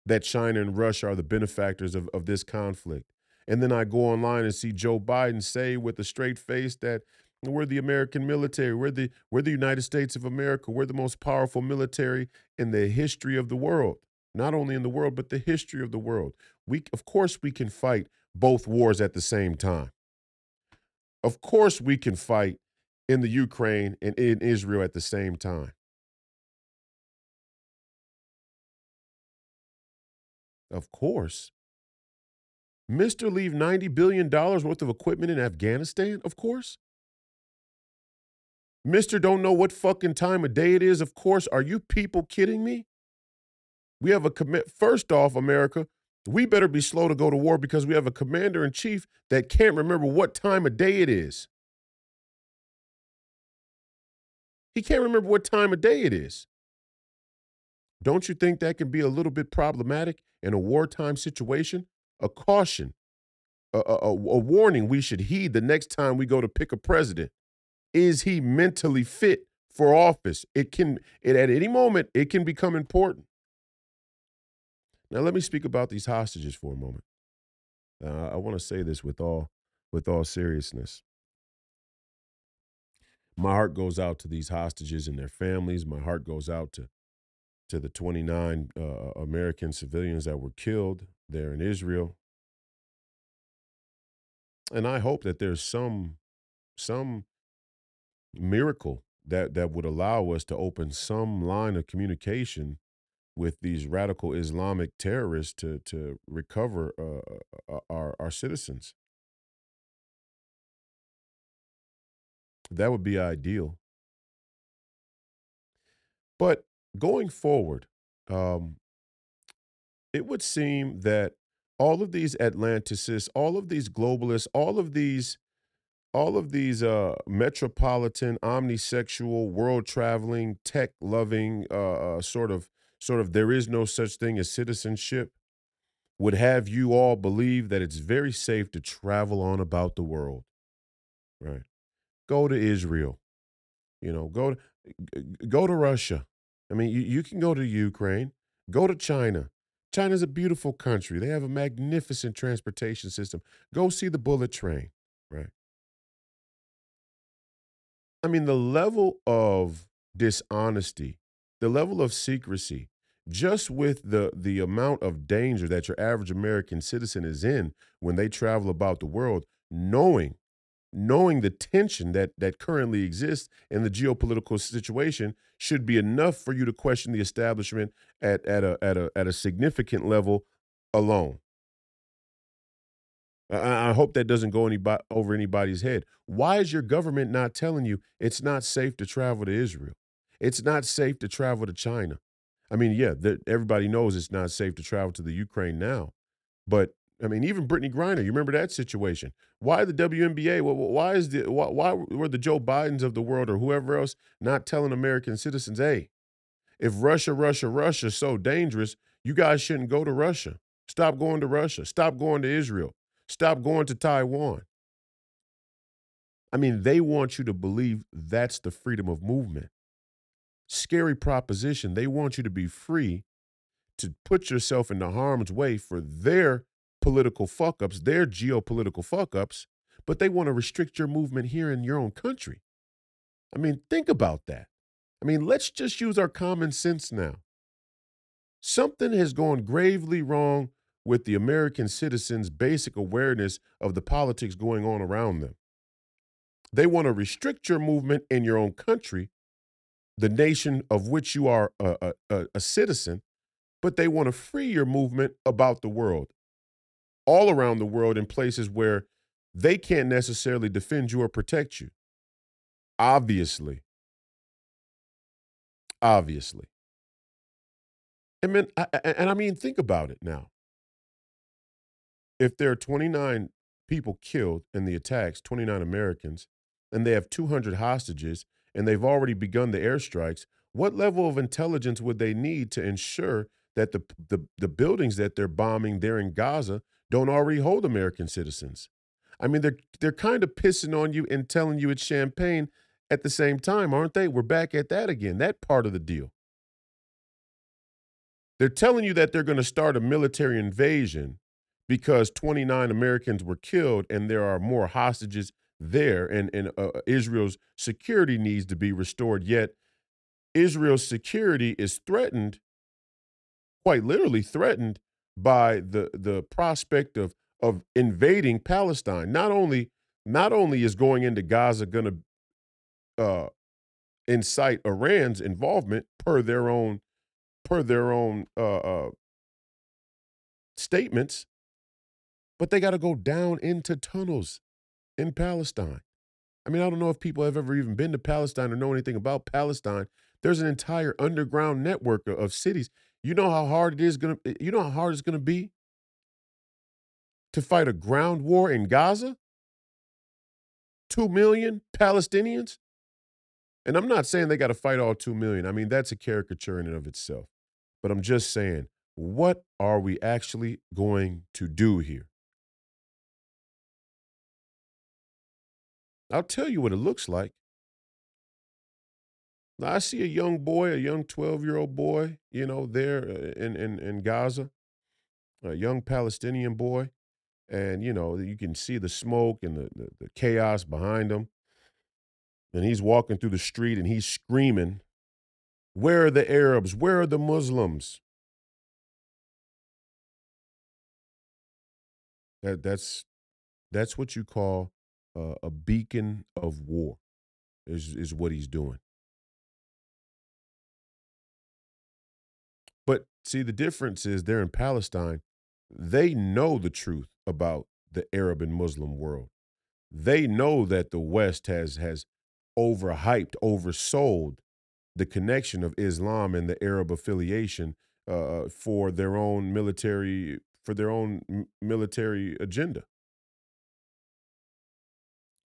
that China and Russia are the benefactors of, of this conflict. And then I go online and see Joe Biden say with a straight face that we're the American military, we're the we're the United States of America, we're the most powerful military in the history of the world. Not only in the world, but the history of the world. We of course we can fight both wars at the same time. Of course, we can fight in the Ukraine and in Israel at the same time. Of course. Mr. Leave $90 billion worth of equipment in Afghanistan? Of course. Mr. Don't know what fucking time of day it is? Of course. Are you people kidding me? We have a commit. First off, America, we better be slow to go to war because we have a commander in chief that can't remember what time of day it is. He can't remember what time of day it is. Don't you think that can be a little bit problematic in a wartime situation? A caution, a, a, a, warning we should heed the next time we go to pick a president. Is he mentally fit for office? It can, it, at any moment, it can become important. Now let me speak about these hostages for a moment. Uh, I want to say this with all with all seriousness. My heart goes out to these hostages and their families. My heart goes out to to the 29 uh, American civilians that were killed there in Israel. And I hope that there's some some miracle that that would allow us to open some line of communication with these radical Islamic terrorists to to recover uh, uh, our our citizens. That would be ideal. But going forward, um, it would seem that all of these Atlanticists, all of these globalists, all of these all of these uh, metropolitan, omnisexual, world traveling, tech loving, uh, uh, sort of, sort of, there is no such thing as citizenship, would have you all believe that it's very safe to travel on about the world. Right? Go to Israel. You know, go to go to Russia. I mean, you, you can go to Ukraine. Go to China. China's a beautiful country. They have a magnificent transportation system. Go see the bullet train. Right? I mean, the level of dishonesty, the level of secrecy, just with the the amount of danger that your average American citizen is in when they travel about the world, knowing knowing the tension that that currently exists in the geopolitical situation should be enough for you to question the establishment at at a at a at a significant level alone. I, I hope that doesn't go anybody, over anybody's head. Why is your government not telling you it's not safe to travel to Israel? It's not safe to travel to China. I mean, yeah, everybody knows it's not safe to travel to the Ukraine now, but I mean, even Brittney Griner, you remember that situation? Why the WNBA? Why is the why, why were the Joe Bidens of the world or whoever else not telling American citizens, hey, if Russia, Russia, Russia is so dangerous, you guys shouldn't go to Russia. Stop going to Russia. Stop going to Israel. Stop going to Taiwan. I mean, they want you to believe that's the freedom of movement. Scary proposition. They want you to be free to put yourself into harm's way for their political fuck ups, their geopolitical fuck ups, but they want to restrict your movement here in your own country. I mean, think about that. I mean, let's just use our common sense now. Something has gone gravely wrong with the American citizens' basic awareness of the politics going on around them. They want to restrict your movement in your own country, the nation of which you are a, a, a citizen, but they want to free your movement about the world, all around the world in places where they can't necessarily defend you or protect you. Obviously. Obviously. I mean, and I mean, think about it now if there are 29 people killed in the attacks, 29 Americans, and they have 200 hostages, and they've already begun the airstrikes, what level of intelligence would they need to ensure that the, the, the buildings that they're bombing there in Gaza don't already hold American citizens? I mean, they're they're kind of pissing on you and telling you it's champagne at the same time, aren't they? We're back at that again. That part of the deal. They're telling you that they're going to start a military invasion because 29 Americans were killed and there are more hostages there, and, and uh, Israel's security needs to be restored. Yet, Israel's security is threatened, quite literally threatened, by the, the prospect of, of invading Palestine. Not only, not only is going into Gaza going to uh, incite Iran's involvement per their own per their own uh, uh, statements, but they got to go down into tunnels in Palestine. I mean, I don't know if people have ever even been to Palestine or know anything about Palestine. There's an entire underground network of cities. You know how hard it is going to you know how hard it's going to be to fight a ground war in Gaza? 2 million Palestinians? And I'm not saying they got to fight all 2 million. I mean, that's a caricature in and of itself. But I'm just saying, what are we actually going to do here? I'll tell you what it looks like. I see a young boy, a young 12 year old boy, you know, there uh, in, in, in Gaza, a young Palestinian boy. And, you know, you can see the smoke and the, the, the chaos behind him. And he's walking through the street and he's screaming, Where are the Arabs? Where are the Muslims? That, that's, that's what you call uh, a beacon of war is is what he's doing. See, the difference is they're in Palestine. They know the truth about the Arab and Muslim world. They know that the West has has overhyped, oversold the connection of Islam and the Arab affiliation uh, for their own military for their own military agenda.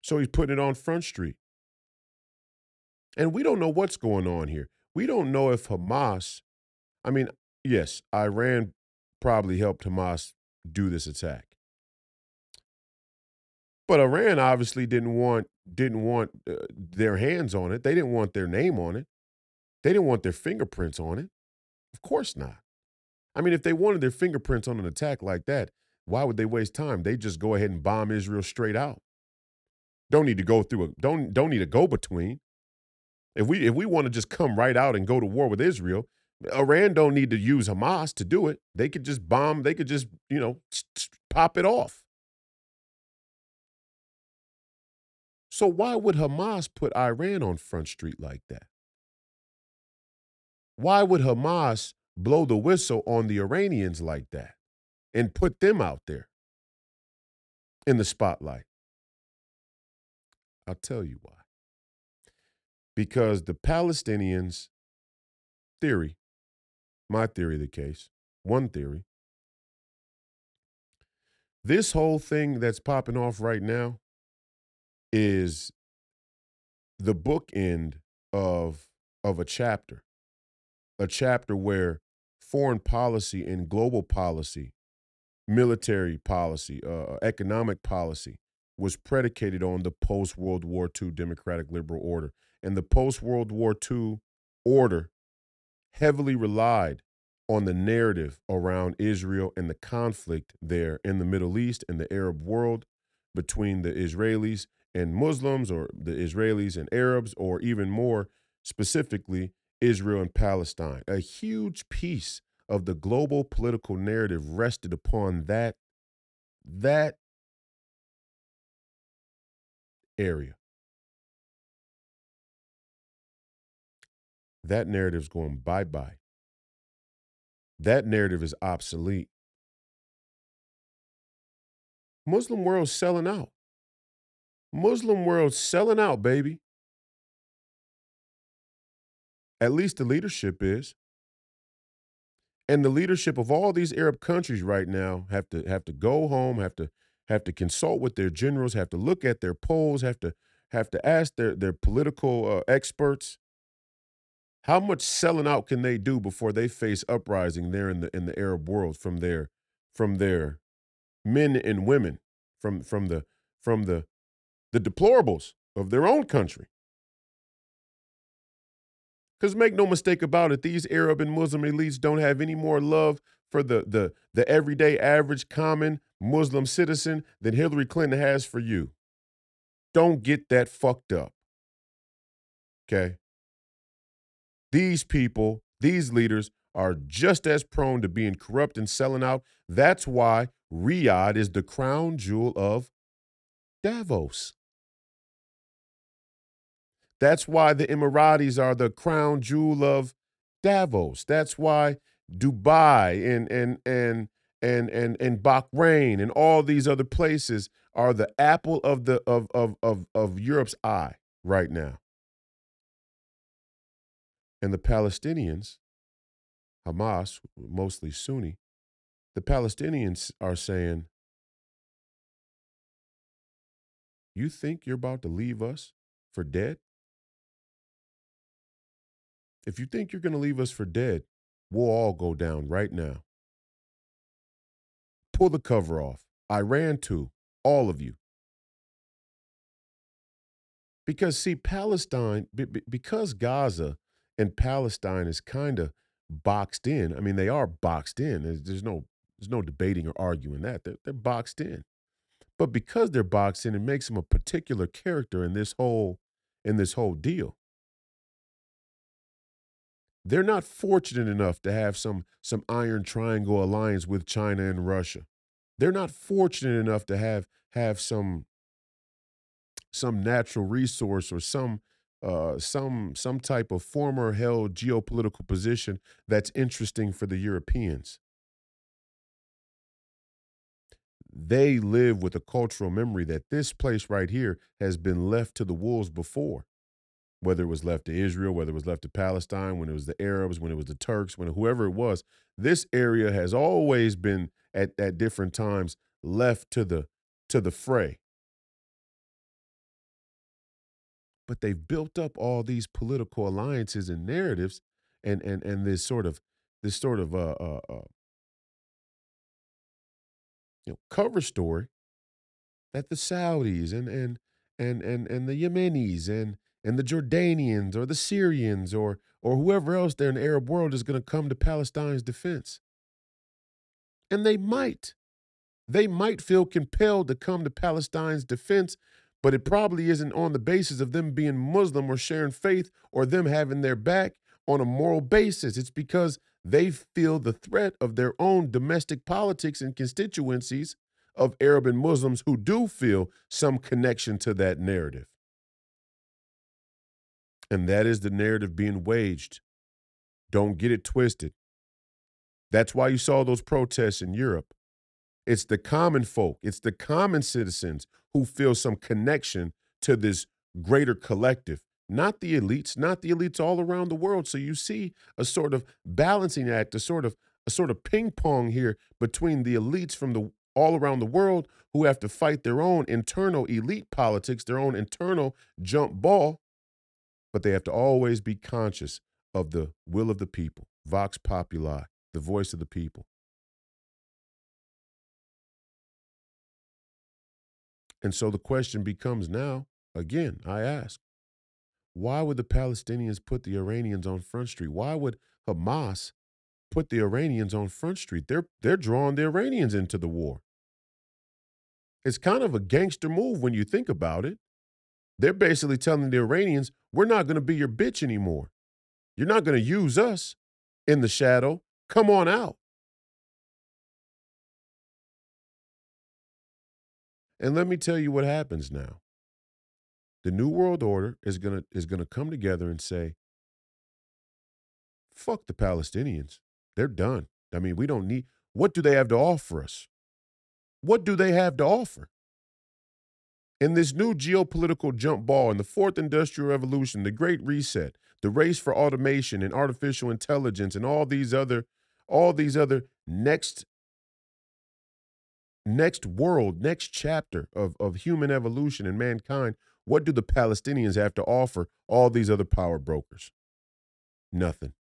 So he's putting it on Front Street. And we don't know what's going on here. We don't know if Hamas, I mean, yes, Iran probably helped Hamas do this attack. But Iran obviously didn't want didn't want uh, their hands on it. They didn't want their name on it. They didn't want their fingerprints on it. Of course not. I mean, if they wanted their fingerprints on an attack like that, why would they waste time? They just go ahead and bomb Israel straight out. Don't need to go through a don't don't need a go between. If we if we want to just come right out and go to war with Israel, Iran don't need to use Hamas to do it. They could just bomb. They could just you know pop it off. So why would Hamas put Iran on Front Street like that? Why would Hamas blow the whistle on the Iranians like that and put them out there in the spotlight? I'll tell you why. Because the Palestinians' theory, my theory of the case, one theory, this whole thing that's popping off right now is the bookend of of a chapter a chapter where foreign policy and global policy military policy uh, economic policy was predicated on the post World War II democratic liberal order. And the post World War II order heavily relied on the narrative around Israel and the conflict there in the Middle East and the Arab world between the Israelis and Muslims, or the Israelis and Arabs, or even more specifically, Israel and Palestine. A huge piece of the global political narrative rested upon that that area. That narrative is going bye bye. That narrative is obsolete. Muslim world selling out. Muslim world selling out, baby. At least the leadership is. And the leadership of all these Arab countries right now have to have to go home, have to have to consult with their generals, have to look at their polls, have to have to ask their their political uh, experts how much selling out can they do before they face uprising there in the in the Arab world from their from their men and women from from the from the the deplorables of their own country. Because make no mistake about it, these Arab and Muslim elites don't have any more love for the, the, the everyday average common Muslim citizen than Hillary Clinton has for you. Don't get that fucked up. Okay? These people, these leaders, are just as prone to being corrupt and selling out. That's why Riyadh is the crown jewel of Davos. That's why the Emiratis are the crown jewel of Davos. That's why Dubai and and and and and and Bahrain and all these other places are the apple of the of of of of Europe's eye right now. And the Palestinians, Hamas, mostly Sunni, the Palestinians are saying, You think you're about to leave us for dead? If you think you're going to leave us for dead, we'll all go down right now. Pull the cover off. Iran too, all of you. Because, see, Palestine, because Gaza and Palestine is kind of boxed in. I mean, they are boxed in. There's, there's, no there's no debating or arguing that. They're, they're boxed in. But because they're boxed in, it makes them a particular character in this whole in this whole deal they're not fortunate enough to have some some iron triangle alliance with China and Russia. They're not fortunate enough to have have some some natural resource or some uh, some some type of former held geopolitical position that's interesting for the Europeans. They live with a cultural memory that this place right here has been left to the wolves before. whether it was left to Israel, whether it was left to Palestine, when it was the Arabs, when it was the Turks, when whoever it was, this area has always been at, at different times left to the to the fray. But they've built up all these political alliances and narratives and and and this sort of this sort of uh, uh, uh you know cover story that the Saudis and and and and and the Yemenis and and the Jordanians or the Syrians or or whoever else there in the Arab world is going to come to Palestine's defense. And they might. They might feel compelled to come to Palestine's defense, but it probably isn't on the basis of them being Muslim or sharing faith or them having their back on a moral basis. It's because they feel the threat of their own domestic politics and constituencies of Arab and Muslims who do feel some connection to that narrative. And that is the narrative being waged. Don't get it twisted. That's why you saw those protests in Europe. It's the common folk, it's the common citizens who feel some connection to this greater collective, not the elites, not the elites all around the world. So you see a sort of balancing act, a sort of a sort of ping pong here between the elites from the all around the world who have to fight their own internal elite politics, their own internal jump ball, but they have to always be conscious of the will of the people, vox populi, the voice of the people. And so the question becomes now, again, I ask, why would the Palestinians put the Iranians on Front Street? Why would Hamas put the Iranians on Front Street? They're they're drawing the Iranians into the war. It's kind of a gangster move when you think about it. They're basically telling the Iranians, we're not going to be your bitch anymore. You're not going to use us in the shadow. Come on out. And let me tell you what happens now. The New World Order is going to is to come together and say, fuck the Palestinians. They're done. I mean, we don't need what do they have to offer us? What do they have to offer? In this new geopolitical jump ball in the fourth industrial revolution, the great reset, the race for automation and artificial intelligence and all these other all these other next next world, next chapter of, of human evolution and mankind, what do the Palestinians have to offer all these other power brokers? Nothing.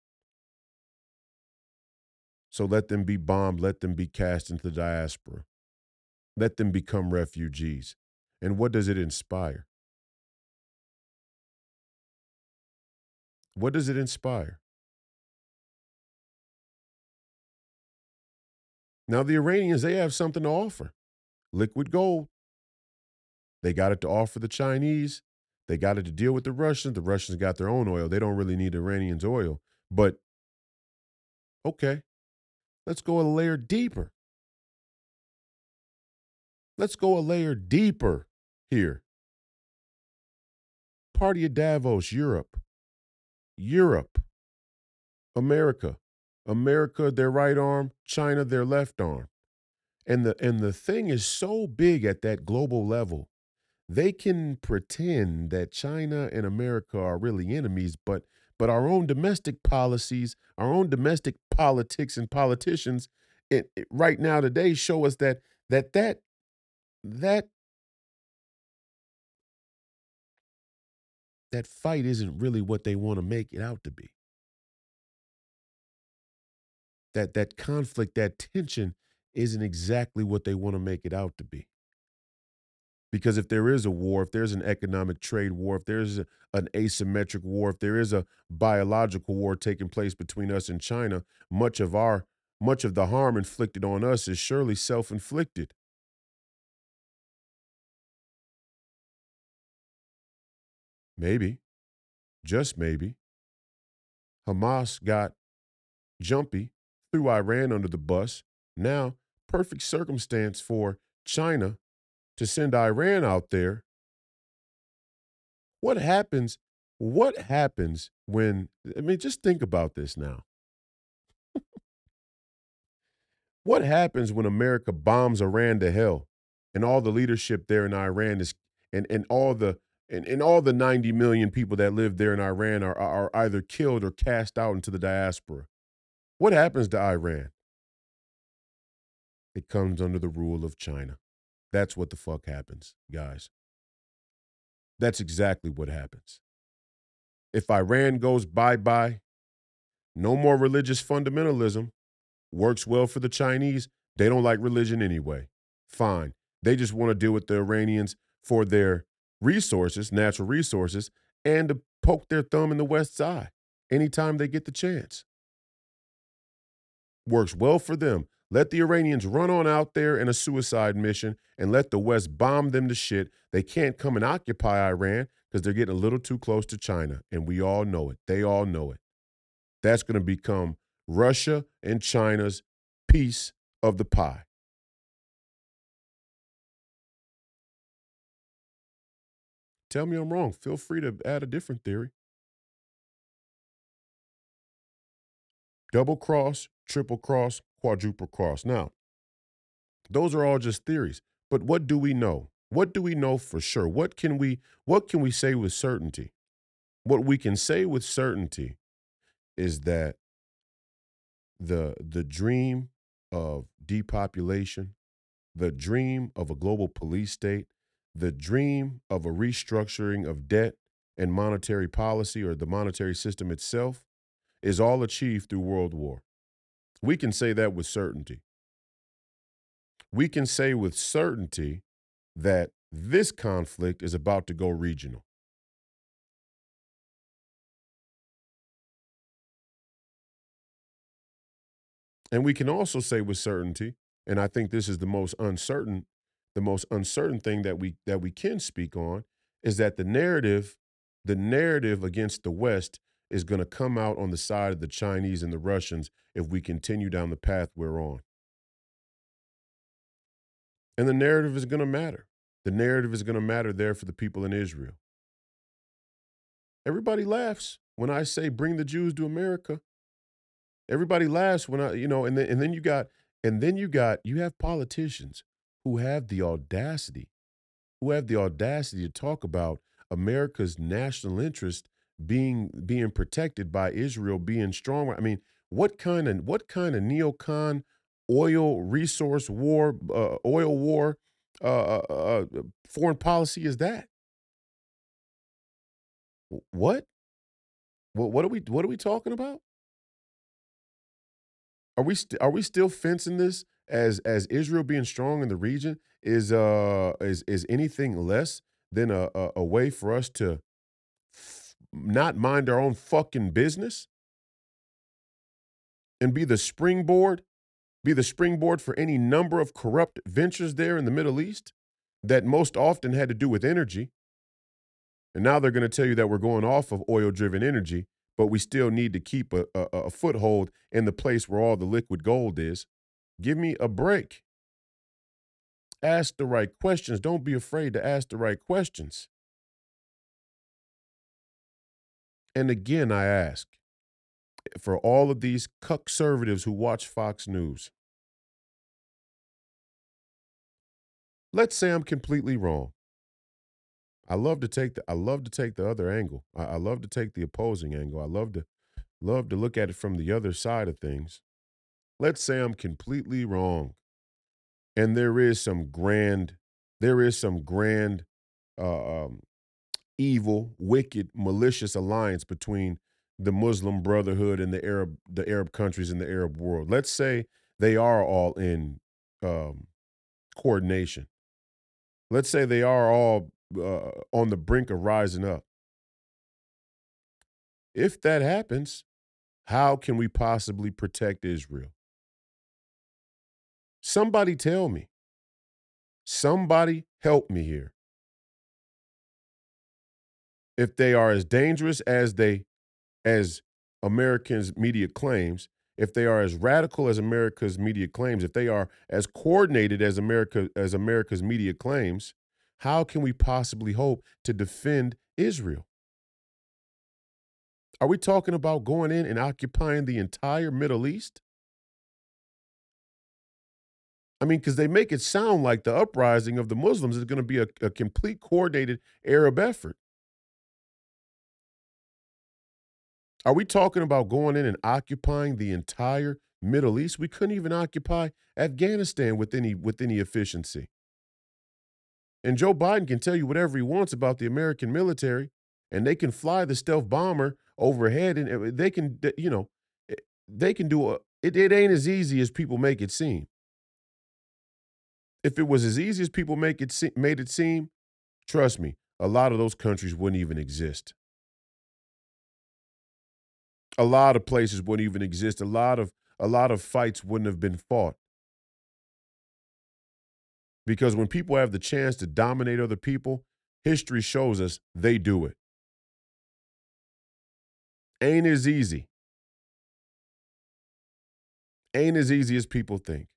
So let them be bombed, let them be cast into the diaspora. Let them become refugees. And what does it inspire? What does it inspire? Now, the Iranians, they have something to offer liquid gold. They got it to offer the Chinese. They got it to deal with the Russians. The Russians got their own oil. They don't really need Iranians' oil. But okay, let's go a layer deeper. Let's go a layer deeper here. Party of Davos, Europe. Europe. America. America, their right arm, China, their left arm. And the and the thing is so big at that global level. They can pretend that China and America are really enemies, but but our own domestic policies, our own domestic politics and politicians it, it, right now today show us that that that that that fight isn't really what they want to make it out to be. That that conflict, that tension isn't exactly what they want to make it out to be. Because if there is a war, if there's an economic trade war, if there's a, an asymmetric war, if there is a biological war taking place between us and China, much of our much of the harm inflicted on us is surely self-inflicted. Maybe, just maybe, Hamas got jumpy, threw Iran under the bus. Now, perfect circumstance for China to send Iran out there. What happens? What happens when, I mean, just think about this now. what happens when America bombs Iran to hell and all the leadership there in Iran is, and, and all the and, and all the 90 million people that live there in Iran are, are either killed or cast out into the diaspora. What happens to Iran? It comes under the rule of China. That's what the fuck happens, guys. That's exactly what happens. If Iran goes bye bye, no more religious fundamentalism. Works well for the Chinese. They don't like religion anyway. Fine. They just want to deal with the Iranians for their resources, natural resources, and to poke their thumb in the West's eye anytime they get the chance. Works well for them. Let the Iranians run on out there in a suicide mission and let the West bomb them to shit. They can't come and occupy Iran because they're getting a little too close to China. And we all know it. They all know it. That's going to become Russia and China's piece of the pie. Tell me I'm wrong. Feel free to add a different theory. Double cross, triple cross, quadruple cross. Now, those are all just theories. But what do we know? What do we know for sure? What can we what can we say with certainty? What we can say with certainty is that the the dream of depopulation, the dream of a global police state, the dream of a restructuring of debt and monetary policy or the monetary system itself is all achieved through world war. We can say that with certainty. We can say with certainty that this conflict is about to go regional. And we can also say with certainty, and I think this is the most uncertain the most uncertain thing that we that we can speak on is that the narrative the narrative against the west is going to come out on the side of the chinese and the russians if we continue down the path we're on. And the narrative is going to matter. The narrative is going to matter there for the people in israel. Everybody laughs when i say bring the jews to america. Everybody laughs when i you know and then, and then you got and then you got you have politicians who have the audacity, who have the audacity to talk about America's national interest being being protected by Israel being strong. I mean, what kind of what kind of neocon oil resource war, uh, oil war, uh, uh, uh foreign policy is that? What? What? What are we? What are we talking about? Are we st- are we still fencing this as as Israel being strong in the region is uh is is anything less than a a, a way for us to not mind our own fucking business and be the springboard be the springboard for any number of corrupt ventures there in the Middle East that most often had to do with energy. And now they're going to tell you that we're going off of oil driven energy, but we still need to keep a, a, a foothold in the place where all the liquid gold is. Give me a break. Ask the right questions. Don't be afraid to ask the right questions. And again, I ask for all of these conservatives who watch Fox News. Let's say I'm completely wrong. I love to take the I love to take the other angle. I, I love to take the opposing angle. I love to love to look at it from the other side of things. Let's say I'm completely wrong. And there is some grand, there is some grand, uh, um, evil, wicked, malicious alliance between the Muslim Brotherhood and the Arab, the Arab countries in the Arab world. Let's say they are all in um, coordination. Let's say they are all uh, on the brink of rising up. If that happens, how can we possibly protect Israel? Somebody tell me. Somebody help me here. If they are as dangerous as they as Americans media claims, if they are as radical as America's media claims, if they are as coordinated as America as America's media claims, how can we possibly hope to defend Israel? Are we talking about going in and occupying the entire Middle East? I mean, because they make it sound like the uprising of the Muslims is going to be a, a complete coordinated Arab effort. Are we talking about going in and occupying the entire Middle East? We couldn't even occupy Afghanistan with any with any efficiency. And Joe Biden can tell you whatever he wants about the American military, and they can fly the stealth bomber overhead, and uh, they can, you know, eh, they can do a. It, it ain't as easy as people make it seem. If it was as easy as people make it se- made it seem, trust me, a lot of those countries wouldn't even exist. A lot of places wouldn't even exist. A lot of a lot of fights wouldn't have been fought. Because when people have the chance to dominate other people, history shows us they do it. Ain't as easy. Ain't as easy as people think.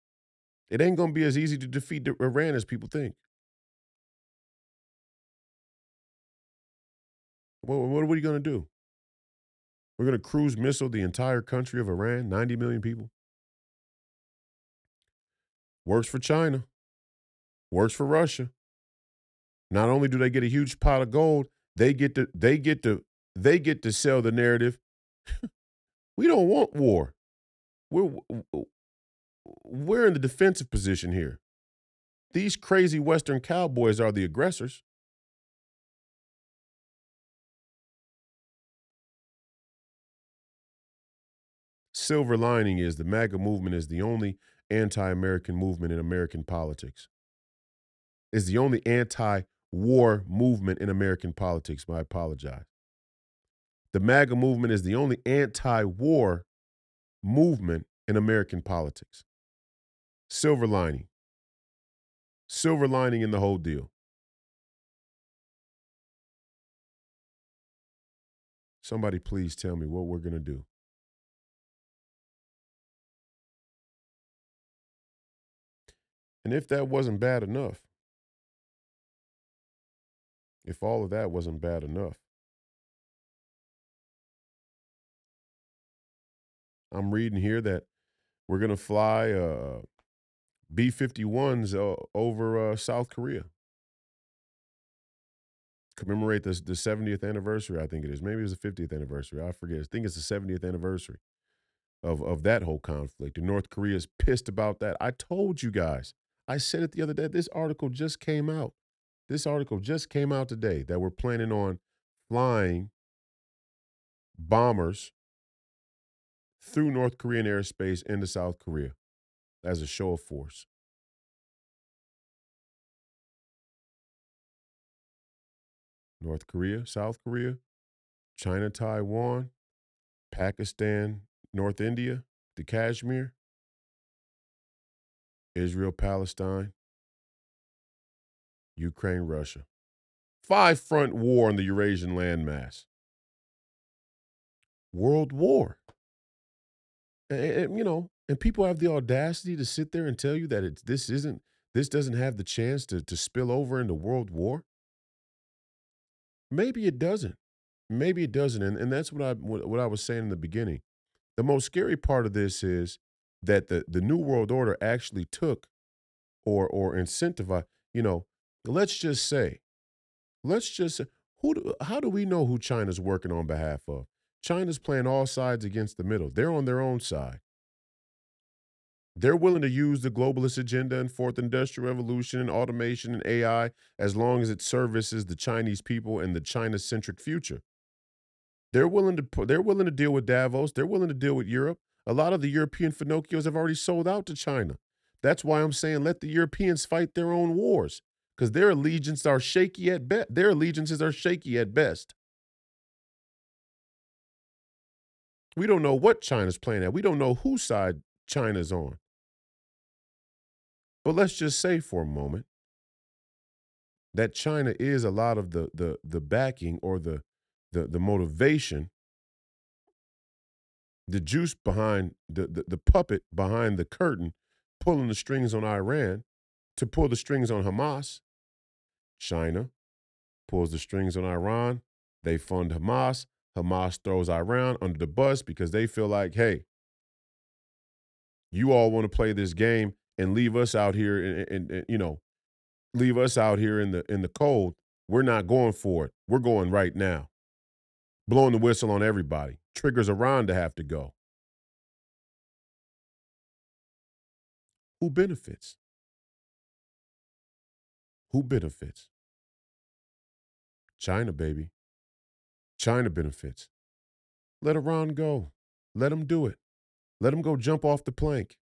It ain't going to be as easy to defeat Iran as people think. Well, what are we going to do? We're going to cruise missile the entire country of Iran, 90 million people? Works for China. Works for Russia. Not only do they get a huge pot of gold, they get to they get to they get to sell the narrative. we don't want war. We're we're in the defensive position here. These crazy Western cowboys are the aggressors. Silver lining is the MAGA movement is the only anti American movement in American politics. Is the only anti war movement in American politics. I apologize. The MAGA movement is the only anti war movement in American politics. Silver lining. Silver lining in the whole deal. Somebody please tell me what we're going to do. And if that wasn't bad enough, if all of that wasn't bad enough, I'm reading here that we're going to fly uh, B 51s uh, over uh, South Korea. Commemorate the, the 70th anniversary, I think it is. Maybe it's the 50th anniversary. I forget. I think it's the 70th anniversary of, of that whole conflict. And North Korea is pissed about that. I told you guys. I said it the other day. This article just came out. This article just came out today that we're planning on flying bombers through North Korean airspace into South Korea as a show of force. North Korea, South Korea, China, Taiwan, Pakistan, North India, the Kashmir, Israel, Palestine, Ukraine, Russia. Five front war on the Eurasian landmass. World War. And, and, you know, and people have the audacity to sit there and tell you that it's this isn't this doesn't have the chance to to spill over into world war. Maybe it doesn't. Maybe it doesn't, and, and that's what I what I was saying in the beginning. The most scary part of this is that the the new world order actually took or or incentivized. You know, let's just say, let's just who do, how do we know who China's working on behalf of? China's playing all sides against the middle. They're on their own side. They're willing to use the globalist agenda and fourth industrial revolution and automation and AI as long as it services the Chinese people and the China centric future. They're willing to they're willing to deal with Davos. They're willing to deal with Europe. A lot of the European Finocchios have already sold out to China. That's why I'm saying let the Europeans fight their own wars because their allegiances are shaky at best. Their allegiances are shaky at best. We don't know what China's playing at. We don't know whose side China's on. But let's just say for a moment that China is a lot of the the the backing or the the the motivation, the juice behind the, the, the puppet behind the curtain, pulling the strings on Iran to pull the strings on Hamas. China pulls the strings on Iran. They fund Hamas. Hamas throws Iran under the bus because they feel like, hey, you all want to play this game. and leave us out here and, and, you know leave us out here in the in the cold, we're not going for it. We're going right now. Blowing the whistle on everybody. Triggers Iran to have to go. Who benefits? Who benefits? China, baby. China benefits. Let Iran go. Let them do it. Let them go jump off the plank.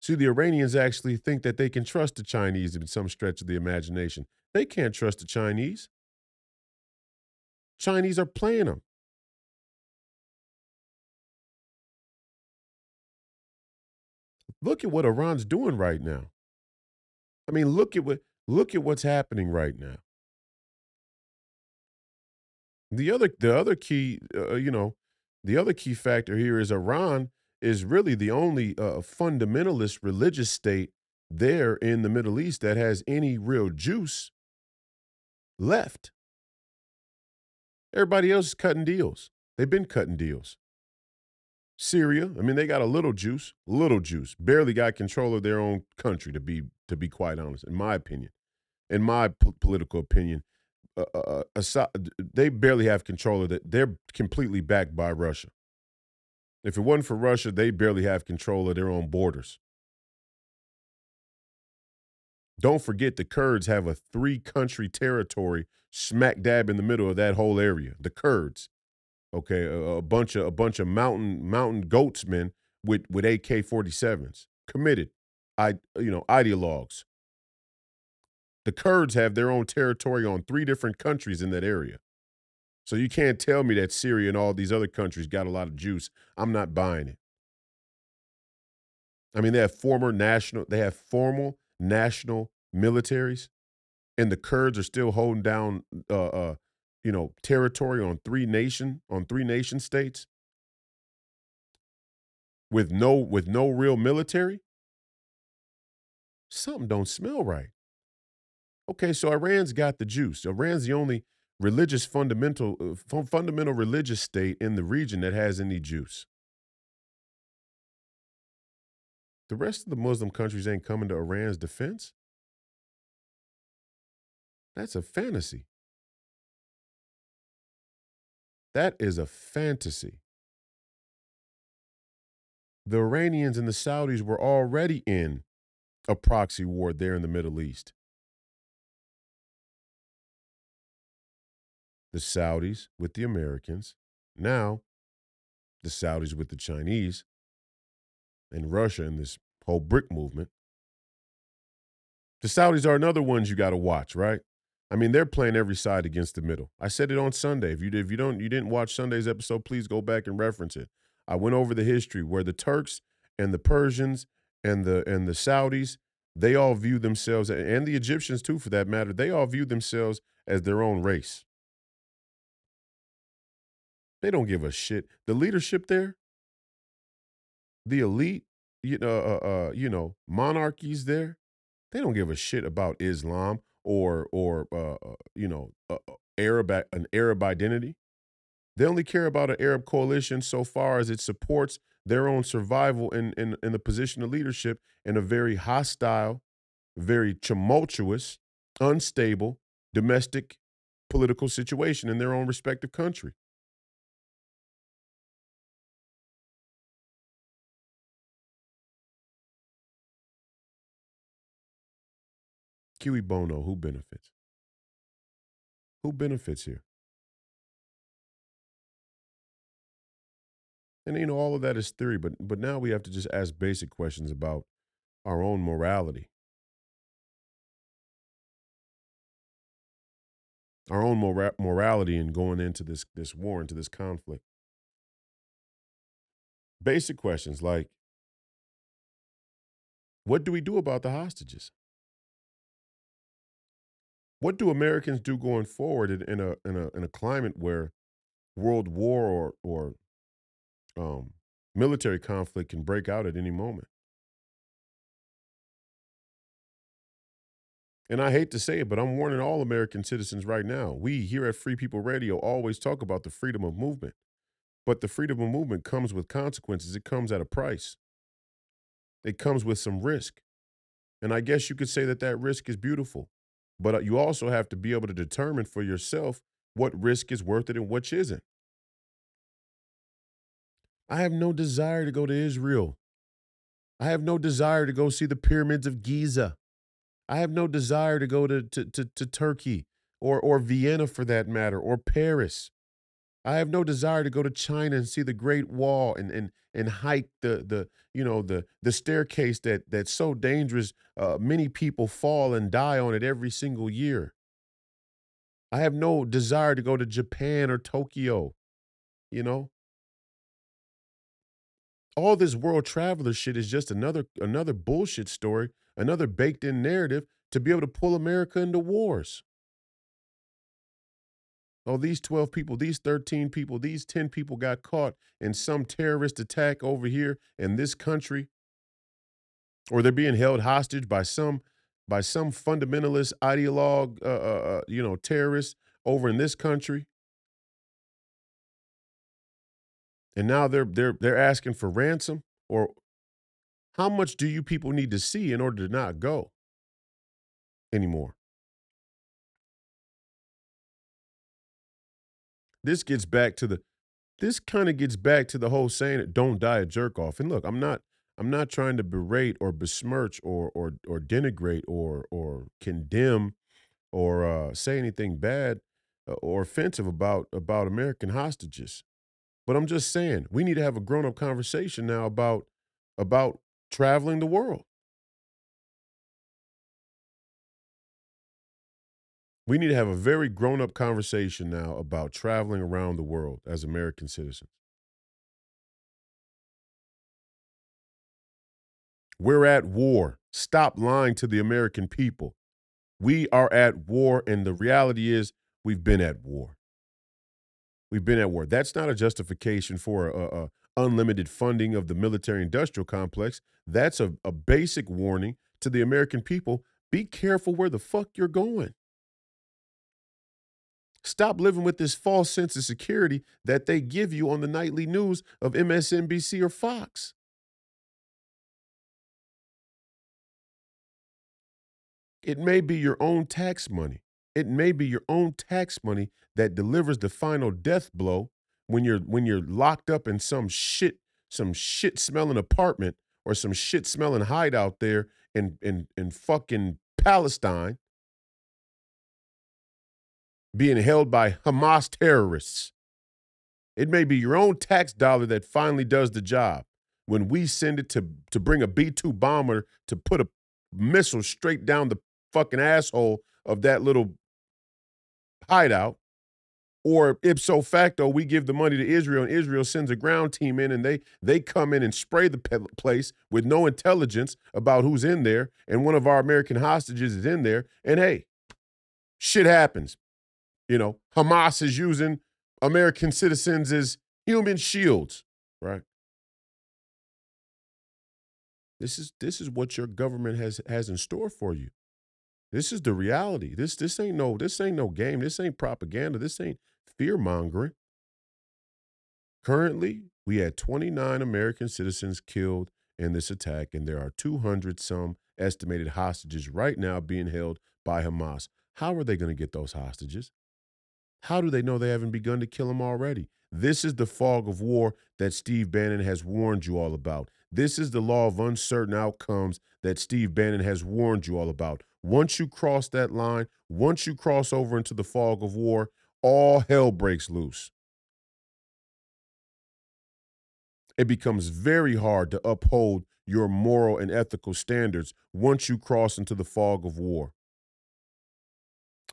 See, the Iranians actually think that they can trust the Chinese in some stretch of the imagination. They can't trust the Chinese. Chinese are playing them. Look at what Iran's doing right now. I mean, look at what look at what's happening right now. The other the other key, uh, you know, the other key factor here is Iran is really the only uh, fundamentalist religious state there in the Middle East that has any real juice left. Everybody else is cutting deals. They've been cutting deals. Syria, I mean, they got a little juice, little juice. Barely got control of their own country, to be to be quite honest, in my opinion. In my p- political opinion, uh, uh, uh they barely have control of it. They're completely backed by Russia. If it wasn't for Russia, they barely have control of their own borders. Don't forget the Kurds have a three country territory smack dab in the middle of that whole area. The Kurds. Okay, a, a bunch of a bunch of mountain mountain goatsmen with with AK-47s. Committed. I you know, ideologues. The Kurds have their own territory on three different countries in that area. So you can't tell me that Syria and all these other countries got a lot of juice. I'm not buying it. I mean, they have former national, they have formal national militaries, and the Kurds are still holding down, uh, uh, you know, territory on three nation on three nation states with no with no real military. Something don't smell right. Okay, so Iran's got the juice. Iran's the only religious fundamental uh, fundamental religious state in the region that has any juice. The rest of the Muslim countries ain't coming to Iran's defense. That's a fantasy. That is a fantasy. The Iranians and the Saudis were already in a proxy war there in the Middle East. the Saudis with the Americans, now the Saudis with the Chinese, and Russia in this whole BRIC movement. The Saudis are another ones you got to watch, right? I mean, they're playing every side against the middle. I said it on Sunday. If you if you don't you didn't watch Sunday's episode, please go back and reference it. I went over the history where the Turks and the Persians and the and the Saudis, they all view themselves and the Egyptians too for that matter, they all view themselves as their own race. They don't give a shit. The leadership there, the elite, you know, uh, uh, you know, monarchies there, they don't give a shit about Islam or or uh, uh you know, uh, Arab an Arab identity. They only care about an Arab coalition so far as it supports their own survival in in, in the position of leadership in a very hostile, very tumultuous, unstable domestic political situation in their own respective country. Cui bono, who benefits? Who benefits here? And you know, all of that is theory, but but now we have to just ask basic questions about our own morality. Our own mora- morality in going into this this war, into this conflict. Basic questions like what do we do about the hostages? What do Americans do going forward in, in a in a in a climate where world war or or um, military conflict can break out at any moment? And I hate to say it, but I'm warning all American citizens right now. We here at Free People Radio always talk about the freedom of movement, but the freedom of movement comes with consequences. It comes at a price. it comes with some risk. And I guess you could say that that risk is beautiful. But uh, you also have to be able to determine for yourself what risk is worth it and which isn't. I have no desire to go to Israel. I have no desire to go see the pyramids of Giza. I have no desire to go to, to, to, to Turkey or, or Vienna for that matter, or Paris. I have no desire to go to China and see the Great Wall and and and hike the the you know the the staircase that that's so dangerous. Uh, many people fall and die on it every single year. I have no desire to go to Japan or Tokyo. You know, all this world traveler shit is just another another bullshit story, another baked in narrative to be able to pull America into wars. Oh, these 12 people, these 13 people, these 10 people got caught in some terrorist attack over here in this country, or they're being held hostage by some by some fundamentalist ideologue, uh, uh, uh you know, terrorist over in this country. and now they're they're they're asking for ransom? Or how much do you people need to see in order to not go anymore this gets back to the this kind of gets back to the whole saying don't die a jerk off and look i'm not i'm not trying to berate or besmirch or or or denigrate or or condemn or uh, say anything bad or offensive about about american hostages but I'm just saying, we need to have a grown up conversation now about about traveling the world. We need to have a very grown up conversation now about traveling around the world as American citizens. We're at war. Stop lying to the American people. We are at war, and the reality is we've been at war. We've been at war. That's not a justification for a, a unlimited funding of the military industrial complex. That's a, a basic warning to the American people. Be careful where the fuck you're going. Stop living with this false sense of security that they give you on the nightly news of MSNBC or Fox. It may be your own tax money. It may be your own tax money that delivers the final death blow when you're when you're locked up in some shit some shit smelling apartment or some shit smelling hideout there in in in fucking Palestine being held by Hamas terrorists. It may be your own tax dollar that finally does the job when we send it to to bring a B2 bomber to put a missile straight down the fucking asshole of that little hideout. Or ipso facto, we give the money to Israel, and Israel sends a ground team in, and they they come in and spray the place with no intelligence about who's in there, and one of our American hostages is in there, and hey, shit happens. You know, Hamas is using American citizens as human shields, right? This is this is what your government has has in store for you. This is the reality. This this ain't no this ain't no game. This ain't propaganda. This ain't fear mongering. Currently, we had 29 American citizens killed in this attack, and there are 200 some estimated hostages right now being held by Hamas. How are they going to get those hostages? How do they know they haven't begun to kill them already? This is the fog of war that Steve Bannon has warned you all about. This is the law of uncertain outcomes that Steve Bannon has warned you all about. Once you cross that line, once you cross over into the fog of war, all hell breaks loose. It becomes very hard to uphold your moral and ethical standards once you cross into the fog of war.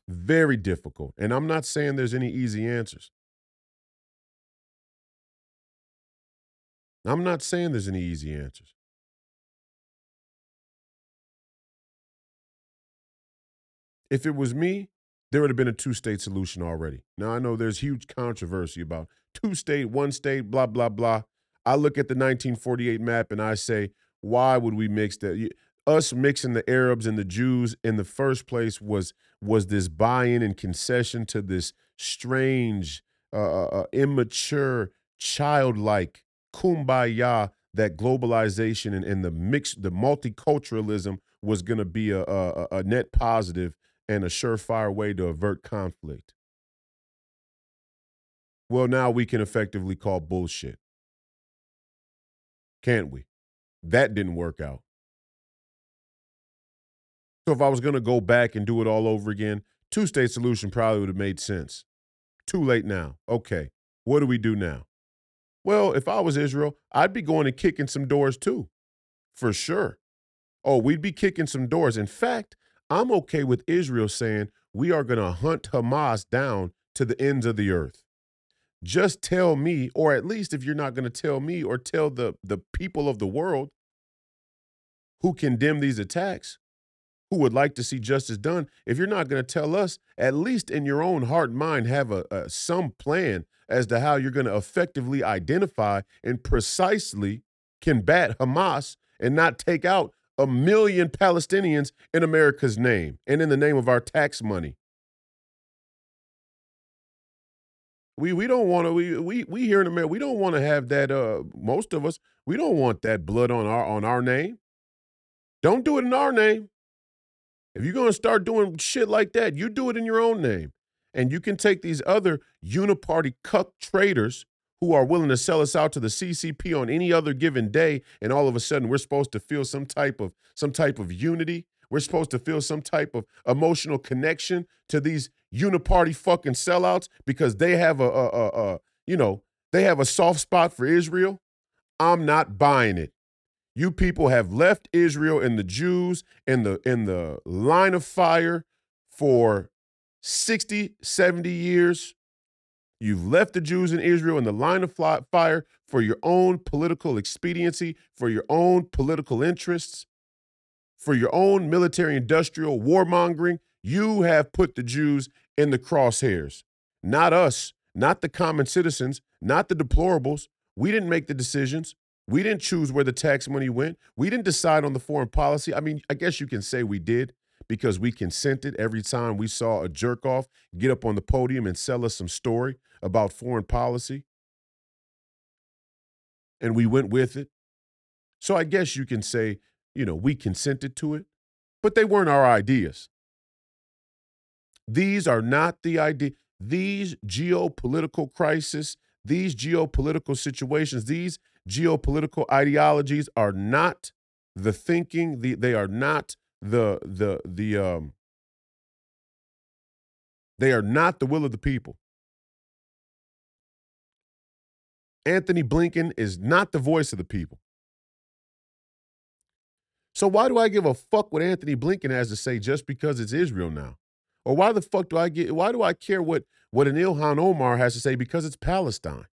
Very difficult. And I'm not saying there's any easy answers. I'm not saying there's any easy answers. If it was me, there would have been a two state solution already. Now, I know there's huge controversy about two state, one state, blah, blah, blah. I look at the 1948 map and I say, why would we mix that? Us mixing the Arabs and the Jews in the first place was was this buy-in and concession to this strange, uh, uh, uh immature, childlike kumbaya that globalization and, and the mix, the multiculturalism was going to be a, a, a net positive and a surefire way to avert conflict. Well, now we can effectively call bullshit. Can't we? That didn't work out. So if I was going to go back and do it all over again, two state solution probably would have made sense. Too late now. Okay. What do we do now? Well, if I was Israel, I'd be going and kicking some doors too, for sure. Oh, we'd be kicking some doors. In fact, I'm okay with Israel saying we are going to hunt Hamas down to the ends of the earth. Just tell me, or at least if you're not going to tell me or tell the, the people of the world who condemn these attacks, who would like to see justice done, if you're not going to tell us, at least in your own heart and mind, have a, a some plan as to how you're going to effectively identify and precisely combat Hamas and not take out a million Palestinians in America's name and in the name of our tax money. We we don't want to we we we here in America we don't want to have that uh most of us we don't want that blood on our on our name. Don't do it in our name. If you're going to start doing shit like that, you do it in your own name. And you can take these other uniparty cuck traders who are willing to sell us out to the CCP on any other given day, and all of a sudden we're supposed to feel some type of some type of unity. We're supposed to feel some type of emotional connection to these uniparty fucking sellouts because they have a, a, a, a you know they have a soft spot for Israel. I'm not buying it. You people have left Israel and the Jews in the in the line of fire for 60, 70 years. You've left the Jews in Israel in the line of fire for your own political expediency, for your own political interests, for your own military industrial warmongering. You have put the Jews in the crosshairs. Not us, not the common citizens, not the deplorables. We didn't make the decisions. We didn't choose where the tax money went. We didn't decide on the foreign policy. I mean, I guess you can say we did because we consented every time we saw a jerk off get up on the podium and sell us some story about foreign policy. And we went with it. So I guess you can say, you know, we consented to it, but they weren't our ideas. These are not the idea. These geopolitical crises, these geopolitical situations, these geopolitical ideologies are not the thinking, the, they are not the the the um they are not the will of the people. Antony Blinken is not the voice of the people. So why do I give a fuck what Antony Blinken has to say just because it's Israel now? Or why the fuck do I get why do I care what what an Ilhan Omar has to say because it's Palestine?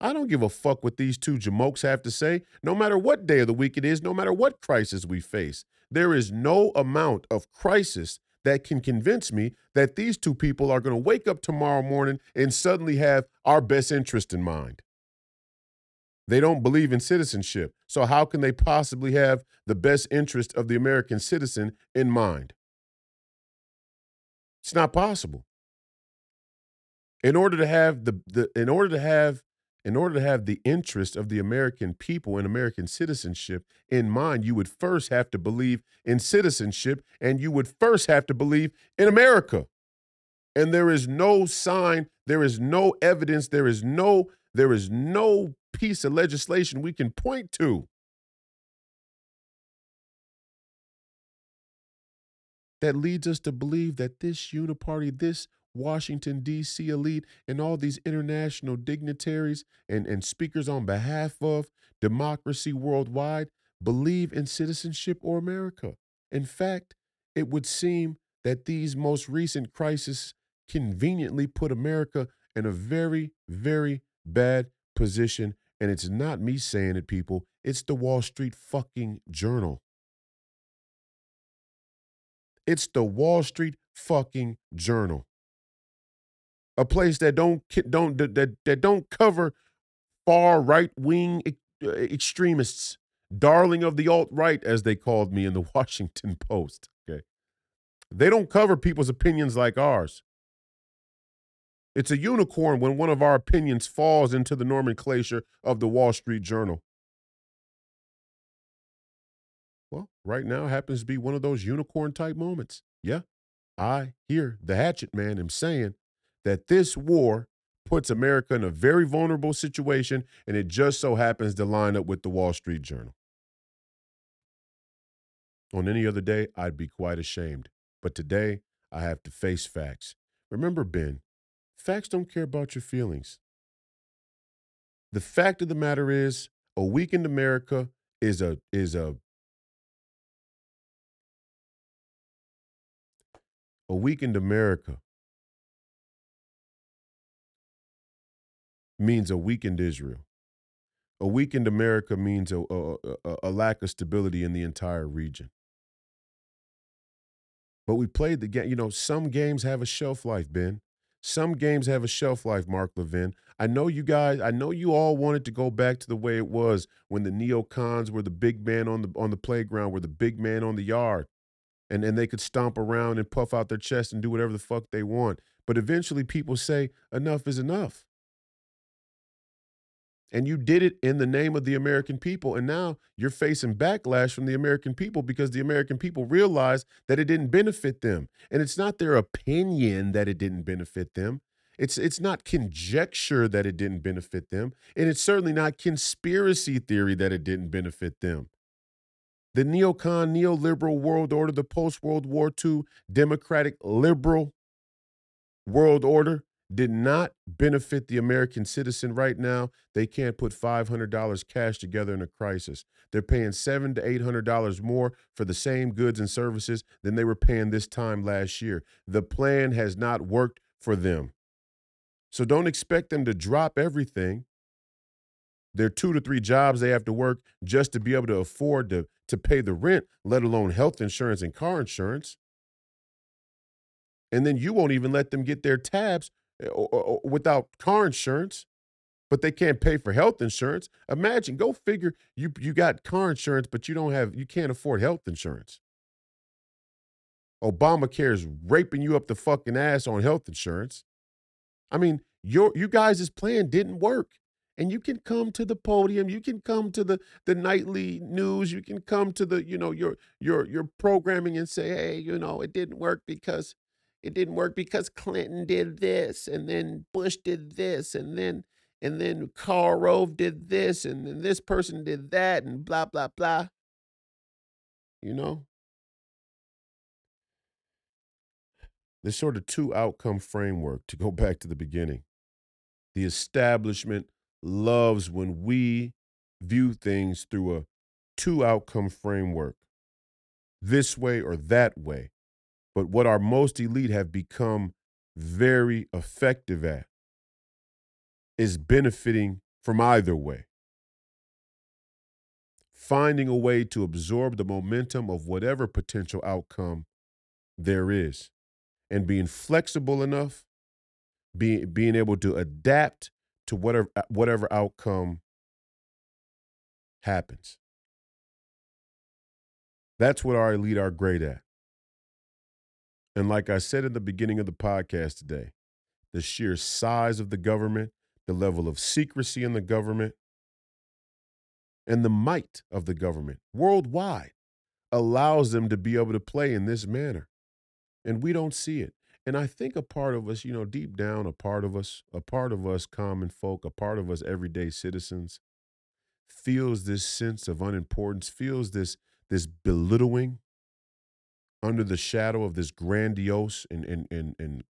I don't give a fuck what these two jamokes have to say, no matter what day of the week it is, no matter what crisis we face. There is no amount of crisis that can convince me that these two people are going to wake up tomorrow morning and suddenly have our best interest in mind. They don't believe in citizenship. So, how can they possibly have the best interest of the American citizen in mind? It's not possible. In order to have the, the in order to have in order to have the interest of the American people and American citizenship in mind, you would first have to believe in citizenship and you would first have to believe in America. And there is no sign, there is no evidence, there is no there is no piece of legislation we can point to that leads us to believe that this uniparty, this Washington, D.C. elite, and all these international dignitaries and, and speakers on behalf of democracy worldwide believe in citizenship or America. In fact, it would seem that these most recent crises conveniently put America in a very, very bad position. And it's not me saying it, people. It's the Wall Street fucking journal. It's the Wall Street fucking journal a place that don't don't that that don't cover far right wing uh, extremists, darling of the alt right, as they called me in the Washington Post. Okay, they don't cover people's opinions like ours. It's a unicorn when one of our opinions falls into the nomenclature of the Wall Street Journal. Well, right now happens to be one of those unicorn type moments. Yeah, I hear the hatchet man am saying that this war puts America in a very vulnerable situation, and it just so happens to line up with the Wall Street Journal. On any other day, I'd be quite ashamed. But today, I have to face facts. Remember, Ben, facts don't care about your feelings. The fact of the matter is, a weakened America is a is a a weakened America means a weakened Israel. A weakened America means a, a, a, a lack of stability in the entire region. But we played the game. You know, some games have a shelf life, Ben. Some games have a shelf life, Mark Levin. I know you guys, I know you all wanted to go back to the way it was when the neocons were the big man on the on the playground, were the big man on the yard. And and they could stomp around and puff out their chest and do whatever the fuck they want. But eventually people say enough is enough. And you did it in the name of the American people. And now you're facing backlash from the American people because the American people realize that it didn't benefit them. And it's not their opinion that it didn't benefit them. It's it's not conjecture that it didn't benefit them, and it's certainly not conspiracy theory that it didn't benefit them. The neocon, neoliberal world order, the post World War II democratic liberal world order did not benefit the American citizen right now. They can't put $500 cash together in a crisis. They're paying seven to $800 more for the same goods and services than they were paying this time last year. The plan has not worked for them. So don't expect them to drop everything. There are two to three jobs they have to work just to be able to afford to, to pay the rent, let alone health insurance and car insurance. And then you won't even let them get their tabs eh, without car insurance, but they can't pay for health insurance. Imagine, go figure you you got car insurance, but you don't have you can't afford health insurance. Obamacare is raping you up the fucking ass on health insurance. I mean, your you guys' plan didn't work. And you can come to the podium, you can come to the the nightly news, you can come to the, you know, your your your programming and say, "Hey, you know, it didn't work because it didn't work because Clinton did this and then Bush did this and then and then Karl Rove did this and then this person did that and blah blah blah." You know? This sort of two outcome framework to go back to the beginning. The establishment loves when we view things through a two outcome framework, this way or that way. But what our most elite have become very effective at is benefiting from either way. Finding a way to absorb the momentum of whatever potential outcome there is and being flexible enough, being being able to adapt to whatever uh, whatever outcome happens. That's what our elite are great at. And like I said in the beginning of the podcast today, the sheer size of the government, the level of secrecy in the government, and the might of the government worldwide allows them to be able to play in this manner and we don't see it. And I think a part of us, you know, deep down, a part of us, a part of us common folk, a part of us everyday citizens feels this sense of unimportance, feels this this belittling under the shadow of this grandiose and and and, and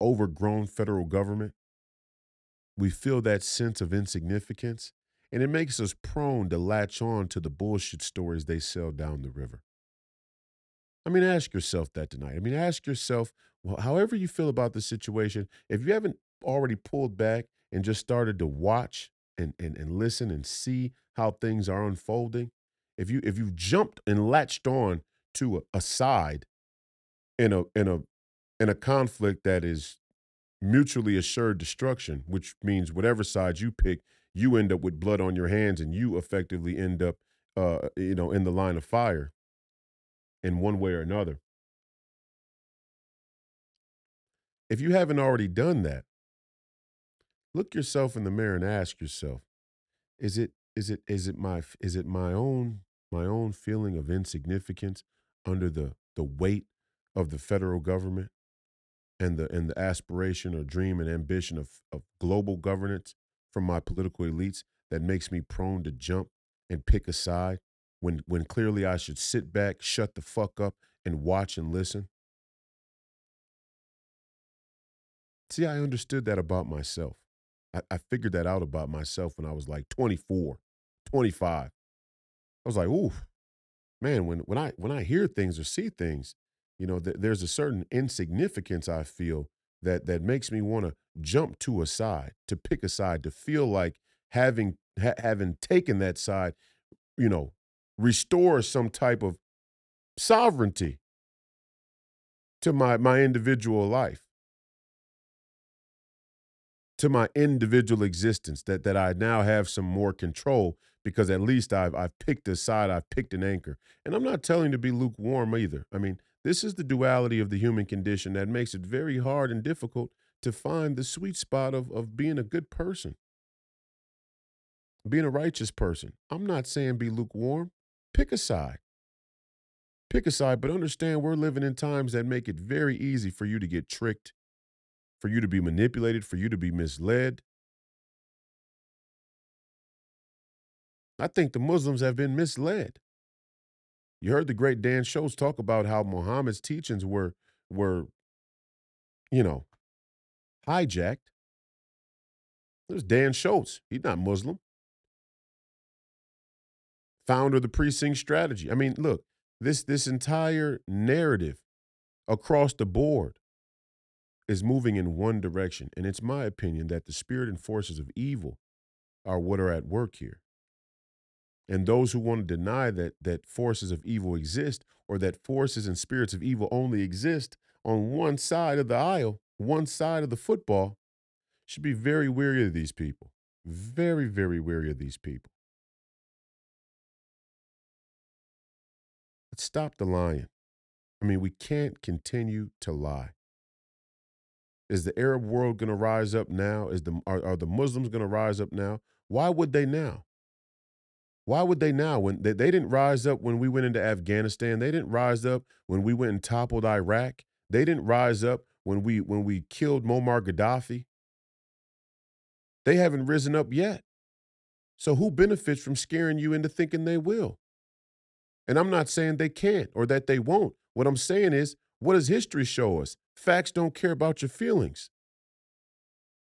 overgrown federal government. We feel that sense of insignificance, and it makes us prone to latch on to the bullshit stories they sell down the river. I mean, ask yourself that tonight. I mean, ask yourself, well, however you feel about the situation, if you haven't already pulled back and just started to watch and, and, and listen and see how things are unfolding, if you if you've jumped and latched on to a, a side in a in a in a conflict that is mutually assured destruction, which means whatever side you pick, you end up with blood on your hands and you effectively end up uh, you know in the line of fire in one way or another. If you haven't already done that, look yourself in the mirror and ask yourself, is it is it is it my is it my own my own feeling of insignificance under the the weight of the federal government and the and the aspiration or dream and ambition of, of global governance from my political elites that makes me prone to jump and pick a side when when clearly I should sit back, shut the fuck up, and watch and listen? See, I understood that about myself. I, I figured that out about myself when I was like 24, 25. I was like, ooh, man, when when I when I hear things or see things, you know, th- there's a certain insignificance I feel that that makes me want to jump to a side, to pick a side, to feel like having ha- having taken that side, you know, restores some type of sovereignty to my my individual life to my individual existence that that I now have some more control because at least I've I've picked a side, I've picked an anchor. And I'm not telling you to be lukewarm either. I mean, this is the duality of the human condition that makes it very hard and difficult to find the sweet spot of of being a good person. Being a righteous person. I'm not saying be lukewarm. Pick a side. Pick a side, but understand we're living in times that make it very easy for you to get tricked for you to be manipulated, for you to be misled. I think the Muslims have been misled. You heard the great Dan Schultz talk about how Muhammad's teachings were were, you know, hijacked. There's Dan Schultz. He's not Muslim. Founder of the precinct strategy. I mean, look, this this entire narrative across the board is moving in one direction. And it's my opinion that the spirit and forces of evil are what are at work here. And those who want to deny that that forces of evil exist or that forces and spirits of evil only exist on one side of the aisle, one side of the football, should be very weary of these people. Very, very weary of these people. Let's stop the lying. I mean, we can't continue to lie. Is the Arab world going to rise up now? Is the are, are the Muslims going to rise up now? Why would they now? Why would they now? When they, they didn't rise up when we went into Afghanistan, they didn't rise up when we went and toppled Iraq. They didn't rise up when we when we killed Muammar Gaddafi. They haven't risen up yet. So who benefits from scaring you into thinking they will? And I'm not saying they can't or that they won't. What I'm saying is, what does history show us? Facts don't care about your feelings.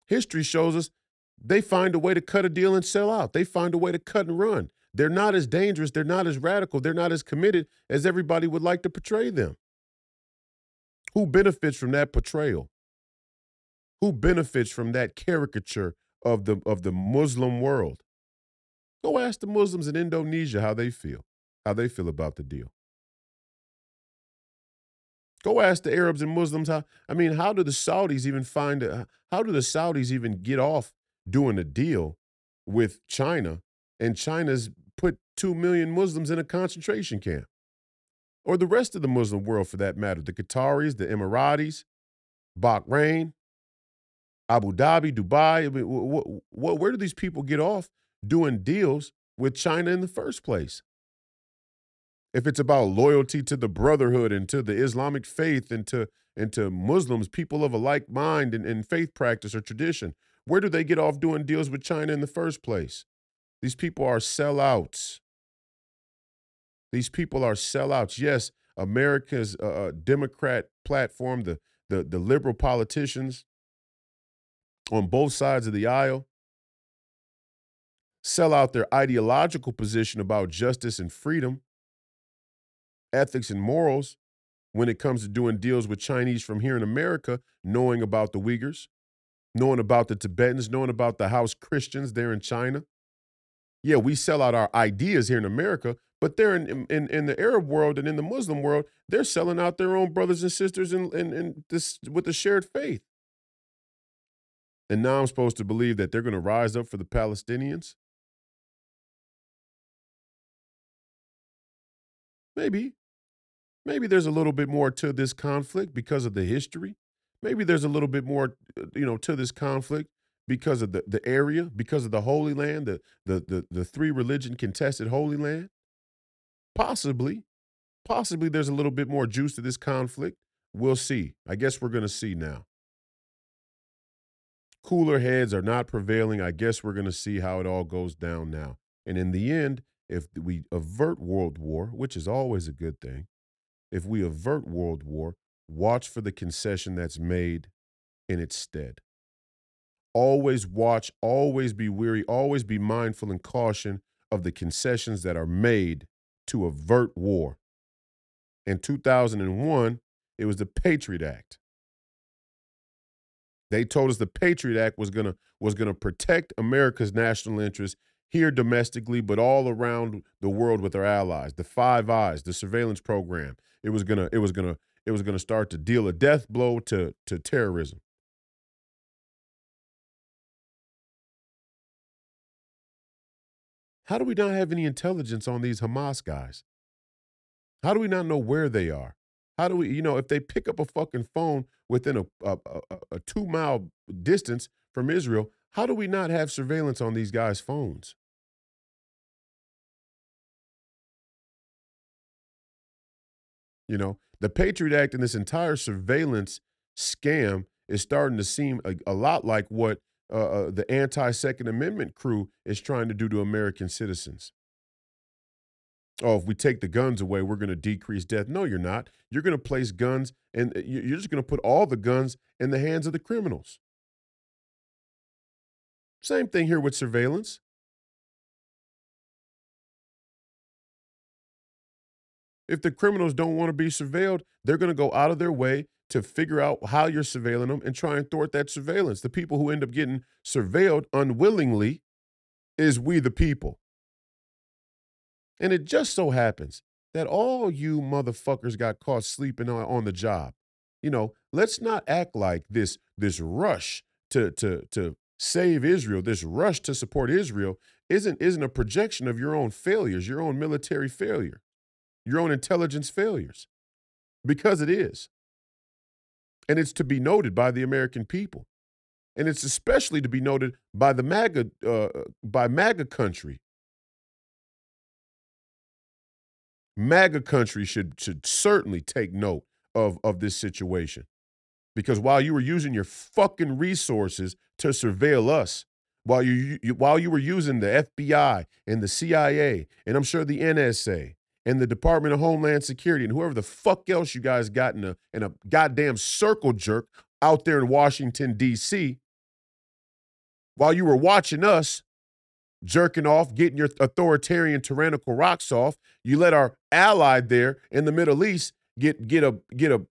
History shows us they find a way to cut a deal and sell out. They find a way to cut and run. They're not as dangerous, they're not as radical, they're not as committed as everybody would like to portray them. Who benefits from that portrayal? Who benefits from that caricature of the of the Muslim world? Go ask the Muslims in Indonesia how they feel, how they feel about the deal. Go ask the Arabs and Muslims how. I mean, how do the Saudis even find? A, how do the Saudis even get off doing a deal with China? And China's put two million Muslims in a concentration camp, or the rest of the Muslim world, for that matter. The Qataris, the Emiratis, Bahrain, Abu Dhabi, Dubai. I mean, wh- wh- where do these people get off doing deals with China in the first place? if it's about loyalty to the brotherhood and to the Islamic faith and to and to Muslims, people of a like mind and, and faith practice or tradition, where do they get off doing deals with China in the first place? These people are sellouts. These people are sellouts. Yes, America's uh, uh Democrat platform, the, the the liberal politicians on both sides of the aisle sell out their ideological position about justice and freedom ethics and morals when it comes to doing deals with Chinese from here in America, knowing about the Uyghurs, knowing about the Tibetans, knowing about the house Christians there in China. Yeah, we sell out our ideas here in America, but they're in, in, in the Arab world and in the Muslim world, they're selling out their own brothers and sisters in, in, in this with a shared faith. And now I'm supposed to believe that they're going to rise up for the Palestinians? Maybe. Maybe there's a little bit more to this conflict because of the history. Maybe there's a little bit more, uh, you know, to this conflict because of the, the area, because of the Holy Land, the, the the the three religion contested Holy Land? Possibly. Possibly there's a little bit more juice to this conflict. We'll see. I guess we're going to see now. Cooler heads are not prevailing. I guess we're going to see how it all goes down now. And in the end, if we avert world war, which is always a good thing, if we avert world war, watch for the concession that's made in its stead. Always watch, always be weary, always be mindful and caution of the concessions that are made to avert war. In 2001, it was the Patriot Act. They told us the Patriot Act was gonna was gonna protect America's national interests here domestically, but all around the world with our allies. The Five Eyes, the surveillance program. It was gonna it was gonna it was gonna start to deal a death blow to to terrorism. How do we not have any intelligence on these Hamas guys? How do we not know where they are? How do we, you know, if they pick up a fucking phone within a, a, a, a two mile distance from Israel, how do we not have surveillance on these guys' phones? You know, the Patriot Act and this entire surveillance scam is starting to seem a, a lot like what uh, uh, the anti Second Amendment crew is trying to do to American citizens oh, if we take the guns away, we're going to decrease death. No, you're not. You're going to place guns and uh, you're just going to put all the guns in the hands of the criminals. Same thing here with surveillance. If the criminals don't want to be surveilled, they're going to go out of their way to figure out how you're surveilling them and try and thwart that surveillance. The people who end up getting surveilled unwillingly is we the people. And it just so happens that all you motherfuckers got caught sleeping on, on the job. You know, let's not act like this this rush to to to save Israel, this rush to support Israel isn't isn't a projection of your own failures, your own military failure, your own intelligence failures. Because it is. And it's to be noted by the American people. And it's especially to be noted by the MAGA uh, by MAGA country MAGA country should should certainly take note of of this situation. Because while you were using your fucking resources to surveil us, while you, you while you were using the FBI and the CIA and I'm sure the NSA and the Department of Homeland Security and whoever the fuck else you guys got in a in a goddamn circle jerk out there in Washington D.C. While you were watching us jerking off, getting your authoritarian tyrannical rocks off. You let our ally there in the Middle East get get a get a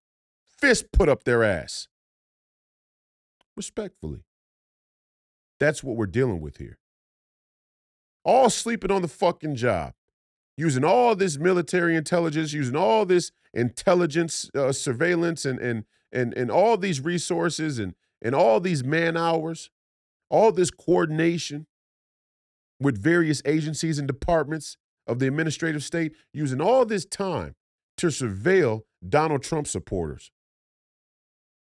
fist put up their ass. Respectfully. That's what we're dealing with here. All sleeping on the fucking job, using all this military intelligence, using all this intelligence uh, surveillance and and and and all these resources and and all these man hours, all this coordination with various agencies and departments of the administrative state using all this time to surveil Donald Trump supporters,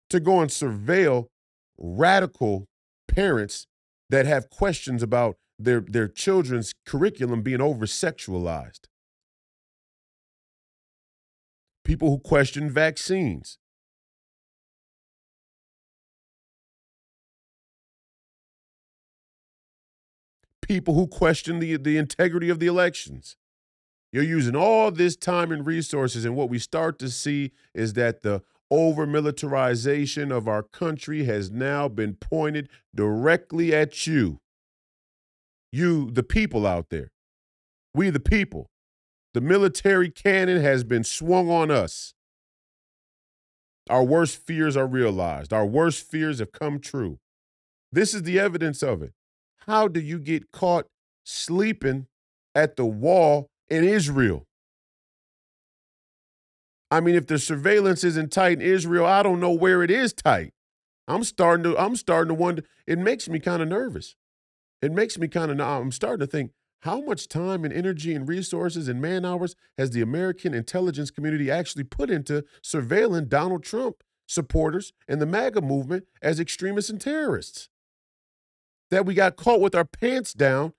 to go and surveil radical parents that have questions about their, their children's curriculum being over sexualized. People who question vaccines. people who question the, the integrity of the elections. You're using all this time and resources, and what we start to see is that the over militarization of our country has now been pointed directly at you. You, the people out there. We, the people. The military cannon has been swung on us. Our worst fears are realized. Our worst fears have come true. This is the evidence of it. How do you get caught sleeping at the wall in Israel? I mean, if the surveillance isn't tight in Israel, I don't know where it is tight. I'm starting to I'm starting to wonder. It makes me kind of nervous. It makes me kind of I'm starting to think how much time and energy and resources and man hours has the American intelligence community actually put into surveilling Donald Trump supporters and the MAGA movement as extremists and terrorists? that we got caught with our pants down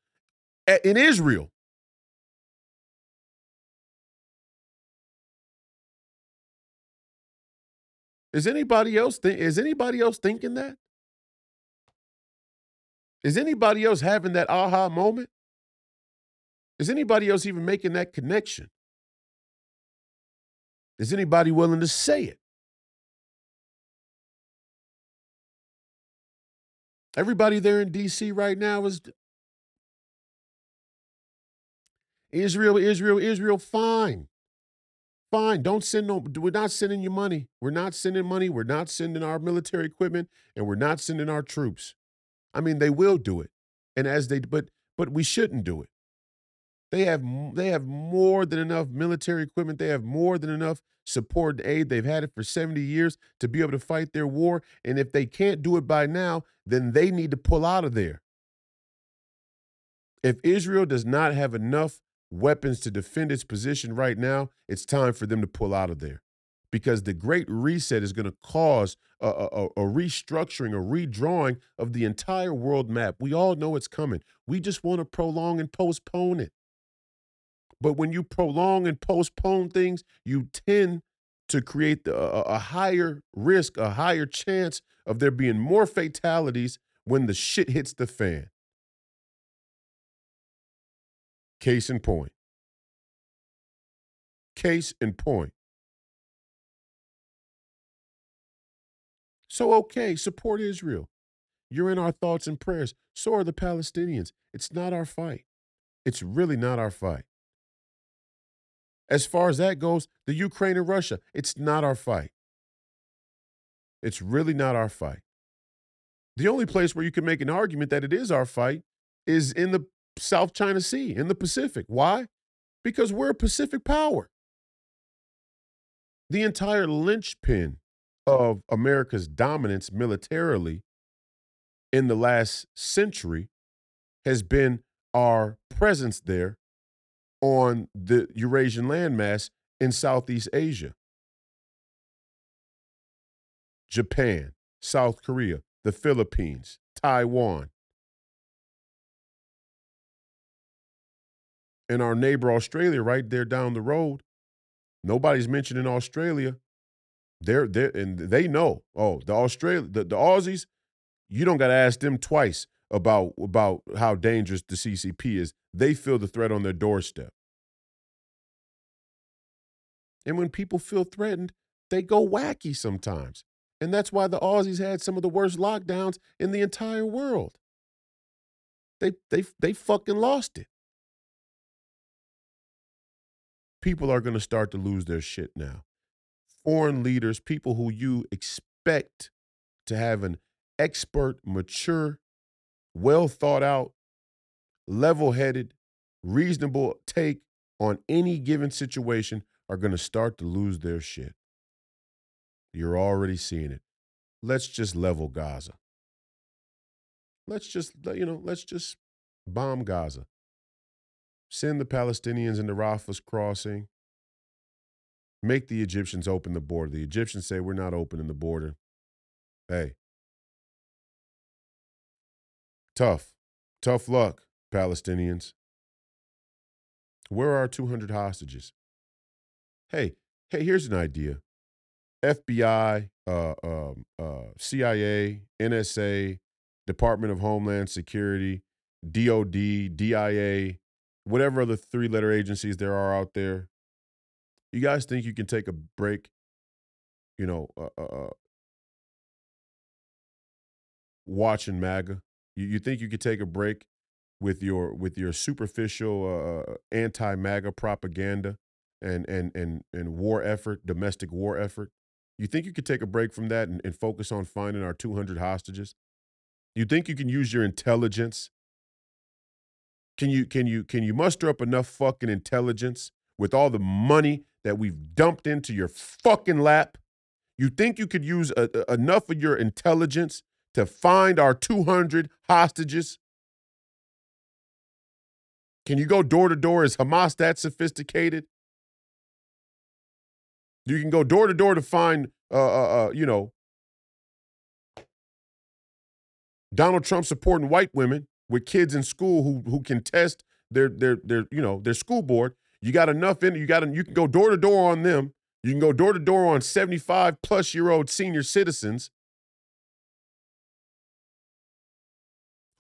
at, in Israel. Is anybody else think is anybody else thinking that? Is anybody else having that aha moment? Is anybody else even making that connection? Is anybody willing to say it? Everybody there in DC right now is Israel, Israel, Israel, fine. Fine. Don't send no, we're not sending you money. We're not sending money. We're not sending our military equipment and we're not sending our troops. I mean, they will do it. And as they, but, but we shouldn't do it. They have, they have more than enough military equipment. They have more than enough support and aid. They've had it for 70 years to be able to fight their war. And if they can't do it by now, then they need to pull out of there. If Israel does not have enough weapons to defend its position right now, it's time for them to pull out of there. Because the Great Reset is going to cause a, a, a, restructuring, a redrawing of the entire world map. We all know it's coming. We just want to prolong and postpone it. But when you prolong and postpone things, you tend to create a, a higher risk, a higher chance of there being more fatalities when the shit hits the fan. Case in point. Case in point. So, okay, support Israel. You're in our thoughts and prayers. So are the Palestinians. It's not our fight. It's really not our fight. As far as that goes, the Ukraine and Russia, it's not our fight. It's really not our fight. The only place where you can make an argument that it is our fight is in the South China Sea, in the Pacific. Why? Because we're a Pacific power. The entire linchpin of America's dominance militarily in the last century has been our presence there on the Eurasian landmass in Southeast Asia. Japan, South Korea, the Philippines, Taiwan. And our neighbor Australia right there down the road. Nobody's mentioning Australia. They're they and they know. Oh, the Australia the, the Aussies, you don't gotta ask them twice about about how dangerous the CCP is. They feel the threat on their doorstep. And when people feel threatened, they go wacky sometimes. And that's why the Aussies had some of the worst lockdowns in the entire world. They they they fucking lost it. People are going to start to lose their shit now. Foreign leaders, people who you expect to have an expert, mature, well thought out, level headed, reasonable take on any given situation are going to start to lose their shit. You're already seeing it. Let's just level Gaza. Let's just, you know, let's just bomb Gaza. Send the Palestinians into Rafah's crossing. Make the Egyptians open the border. The Egyptians say, we're not opening the border. Hey, Tough. Tough luck, Palestinians. Where are our 200 hostages? Hey, hey, here's an idea. FBI, uh, um, uh, CIA, NSA, Department of Homeland Security, DOD, DIA, whatever other three letter agencies there are out there. You guys think you can take a break, you know, uh, uh, uh watching MAGA? You, you think you could take a break with your with your superficial uh, uh anti MAGA propaganda and and and and war effort, domestic war effort? You think you could take a break from that and, and focus on finding our 200 hostages? You think you can use your intelligence? Can you can you can you muster up enough fucking intelligence with all the money that we've dumped into your fucking lap? You think you could use a, a, enough of your intelligence to find our 200 hostages? Can you go door to door? Is Hamas that sophisticated? You can go door to door to find, uh, uh, uh, you know, Donald Trump supporting white women with kids in school who who can test their their their you know their school board. You got enough in you got you can go door to door on them. You can go door to door on 75 plus year old senior citizens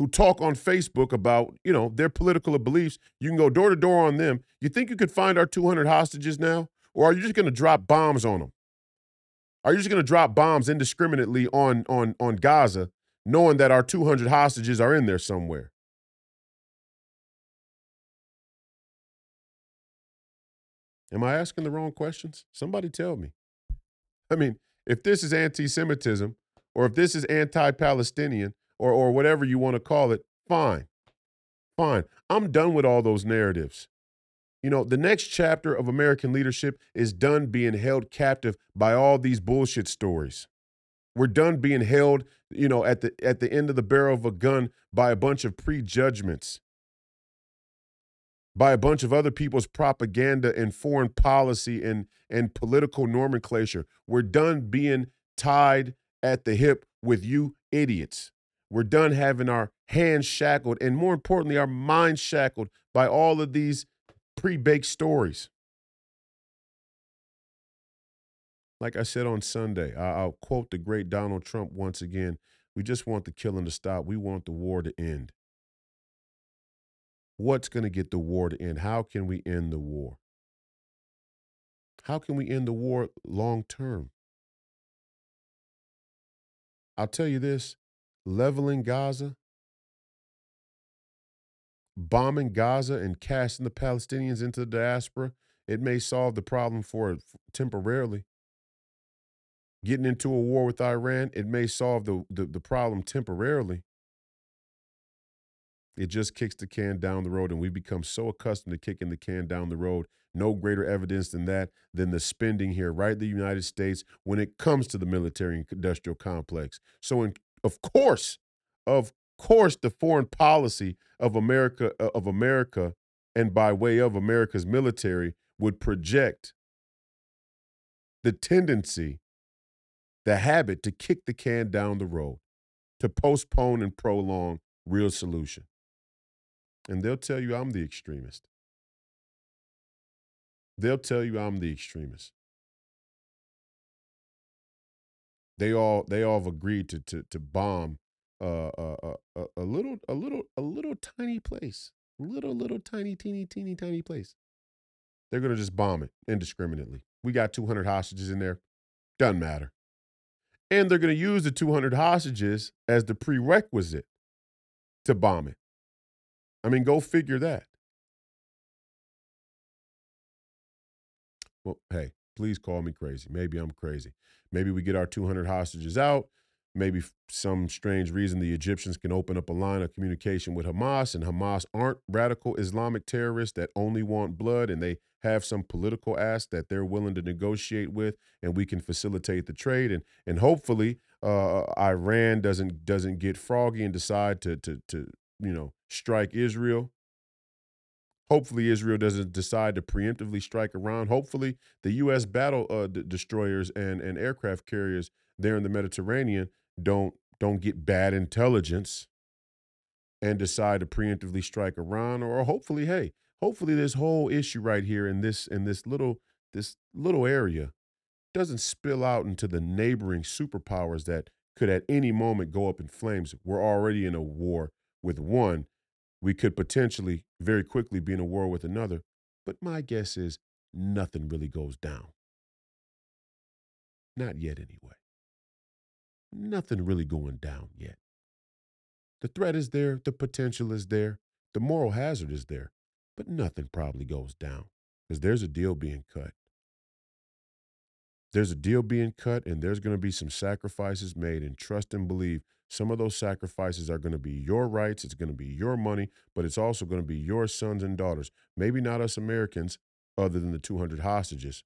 who talk on Facebook about, you know, their political beliefs. You can go door to door on them. You think you could find our 200 hostages now? Or are you just going to drop bombs on them? Are you just going to drop bombs indiscriminately on, on, on Gaza, knowing that our 200 hostages are in there somewhere? Am I asking the wrong questions? Somebody tell me. I mean, if this is anti Semitism or if this is anti Palestinian or, or whatever you want to call it, fine. Fine. I'm done with all those narratives. You know, the next chapter of American leadership is done being held captive by all these bullshit stories. We're done being held, you know, at the at the end of the barrel of a gun by a bunch of prejudgments by a bunch of other people's propaganda and foreign policy and, and political nomenclature. We're done being tied at the hip with you idiots. We're done having our hands shackled and, more importantly, our minds shackled by all of these pre baked stories. Like I said on Sunday, I'll quote the great Donald Trump once again. We just want the killing to stop. We want the war to end. What's going to get the war to end? How can we end the war? How can we end the war long term? I'll tell you this leveling Gaza, bombing Gaza, and casting the Palestinians into the diaspora, it may solve the problem for temporarily. Getting into a war with Iran, it may solve the, the, the problem temporarily. It just kicks the can down the road, and we become so accustomed to kicking the can down the road. No greater evidence than that than the spending here, right? The United States when it comes to the military industrial complex. So, in, of course, of course, the foreign policy of America uh, of America, and by way of America's military, would project the tendency, the habit to kick the can down the road, to postpone and prolong real solution. And they'll tell you I'm the extremist. They'll tell you I'm the extremist. They all they all have agreed to to to bomb uh, uh, uh, a little a little a little tiny place, little little tiny teeny teeny tiny place. They're gonna just bomb it indiscriminately. We got 200 hostages in there. Doesn't matter. And they're to use the 200 hostages as the prerequisite to bomb it. I mean, go figure that. Well, hey, please call me crazy. Maybe I'm crazy. Maybe we get our 200 hostages out. Maybe some strange reason the Egyptians can open up a line of communication with Hamas, and Hamas aren't radical Islamic terrorists that only want blood, and they have some political ass that they're willing to negotiate with, and we can facilitate the trade. And and hopefully, uh, Iran doesn't doesn't get froggy and decide to to to you know strike Israel. Hopefully, Israel doesn't decide to preemptively strike Iran. Hopefully, the U.S. battle uh, d- destroyers and, and aircraft carriers there in the Mediterranean don't don't get bad intelligence and decide to preemptively strike Iran. Or hopefully, hey, hopefully, this whole issue right here in this in this little this little area doesn't spill out into the neighboring superpowers that could at any moment go up in flames. We're already in a war with one we could potentially very quickly be in a war with another. But my guess is nothing really goes down. Not yet, anyway. Nothing really going down yet. The threat is there, the potential is there, the moral hazard is there, but nothing probably goes down because there's a deal being cut. There's a deal being cut, and there's going to be some sacrifices made, and trust and believe some of those sacrifices are going to be your rights, it's going to be your money, but it's also going to be your sons and daughters. Maybe not us Americans, other than the 200 hostages.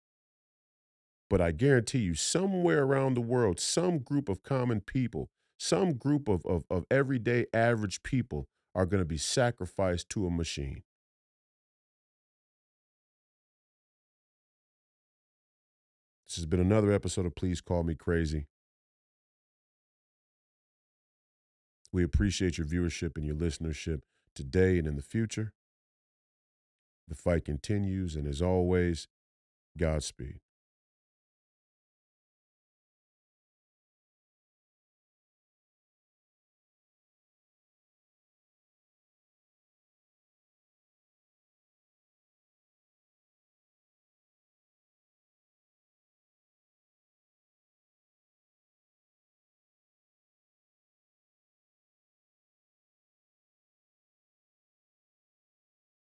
But I guarantee you, somewhere around the world, some group of common people, some group of, of, of everyday average people are going to be sacrificed to a machine. This has been another episode of Please Call Me Crazy. We appreciate your viewership and your listenership today and in the future. The fight continues, and as always, Godspeed.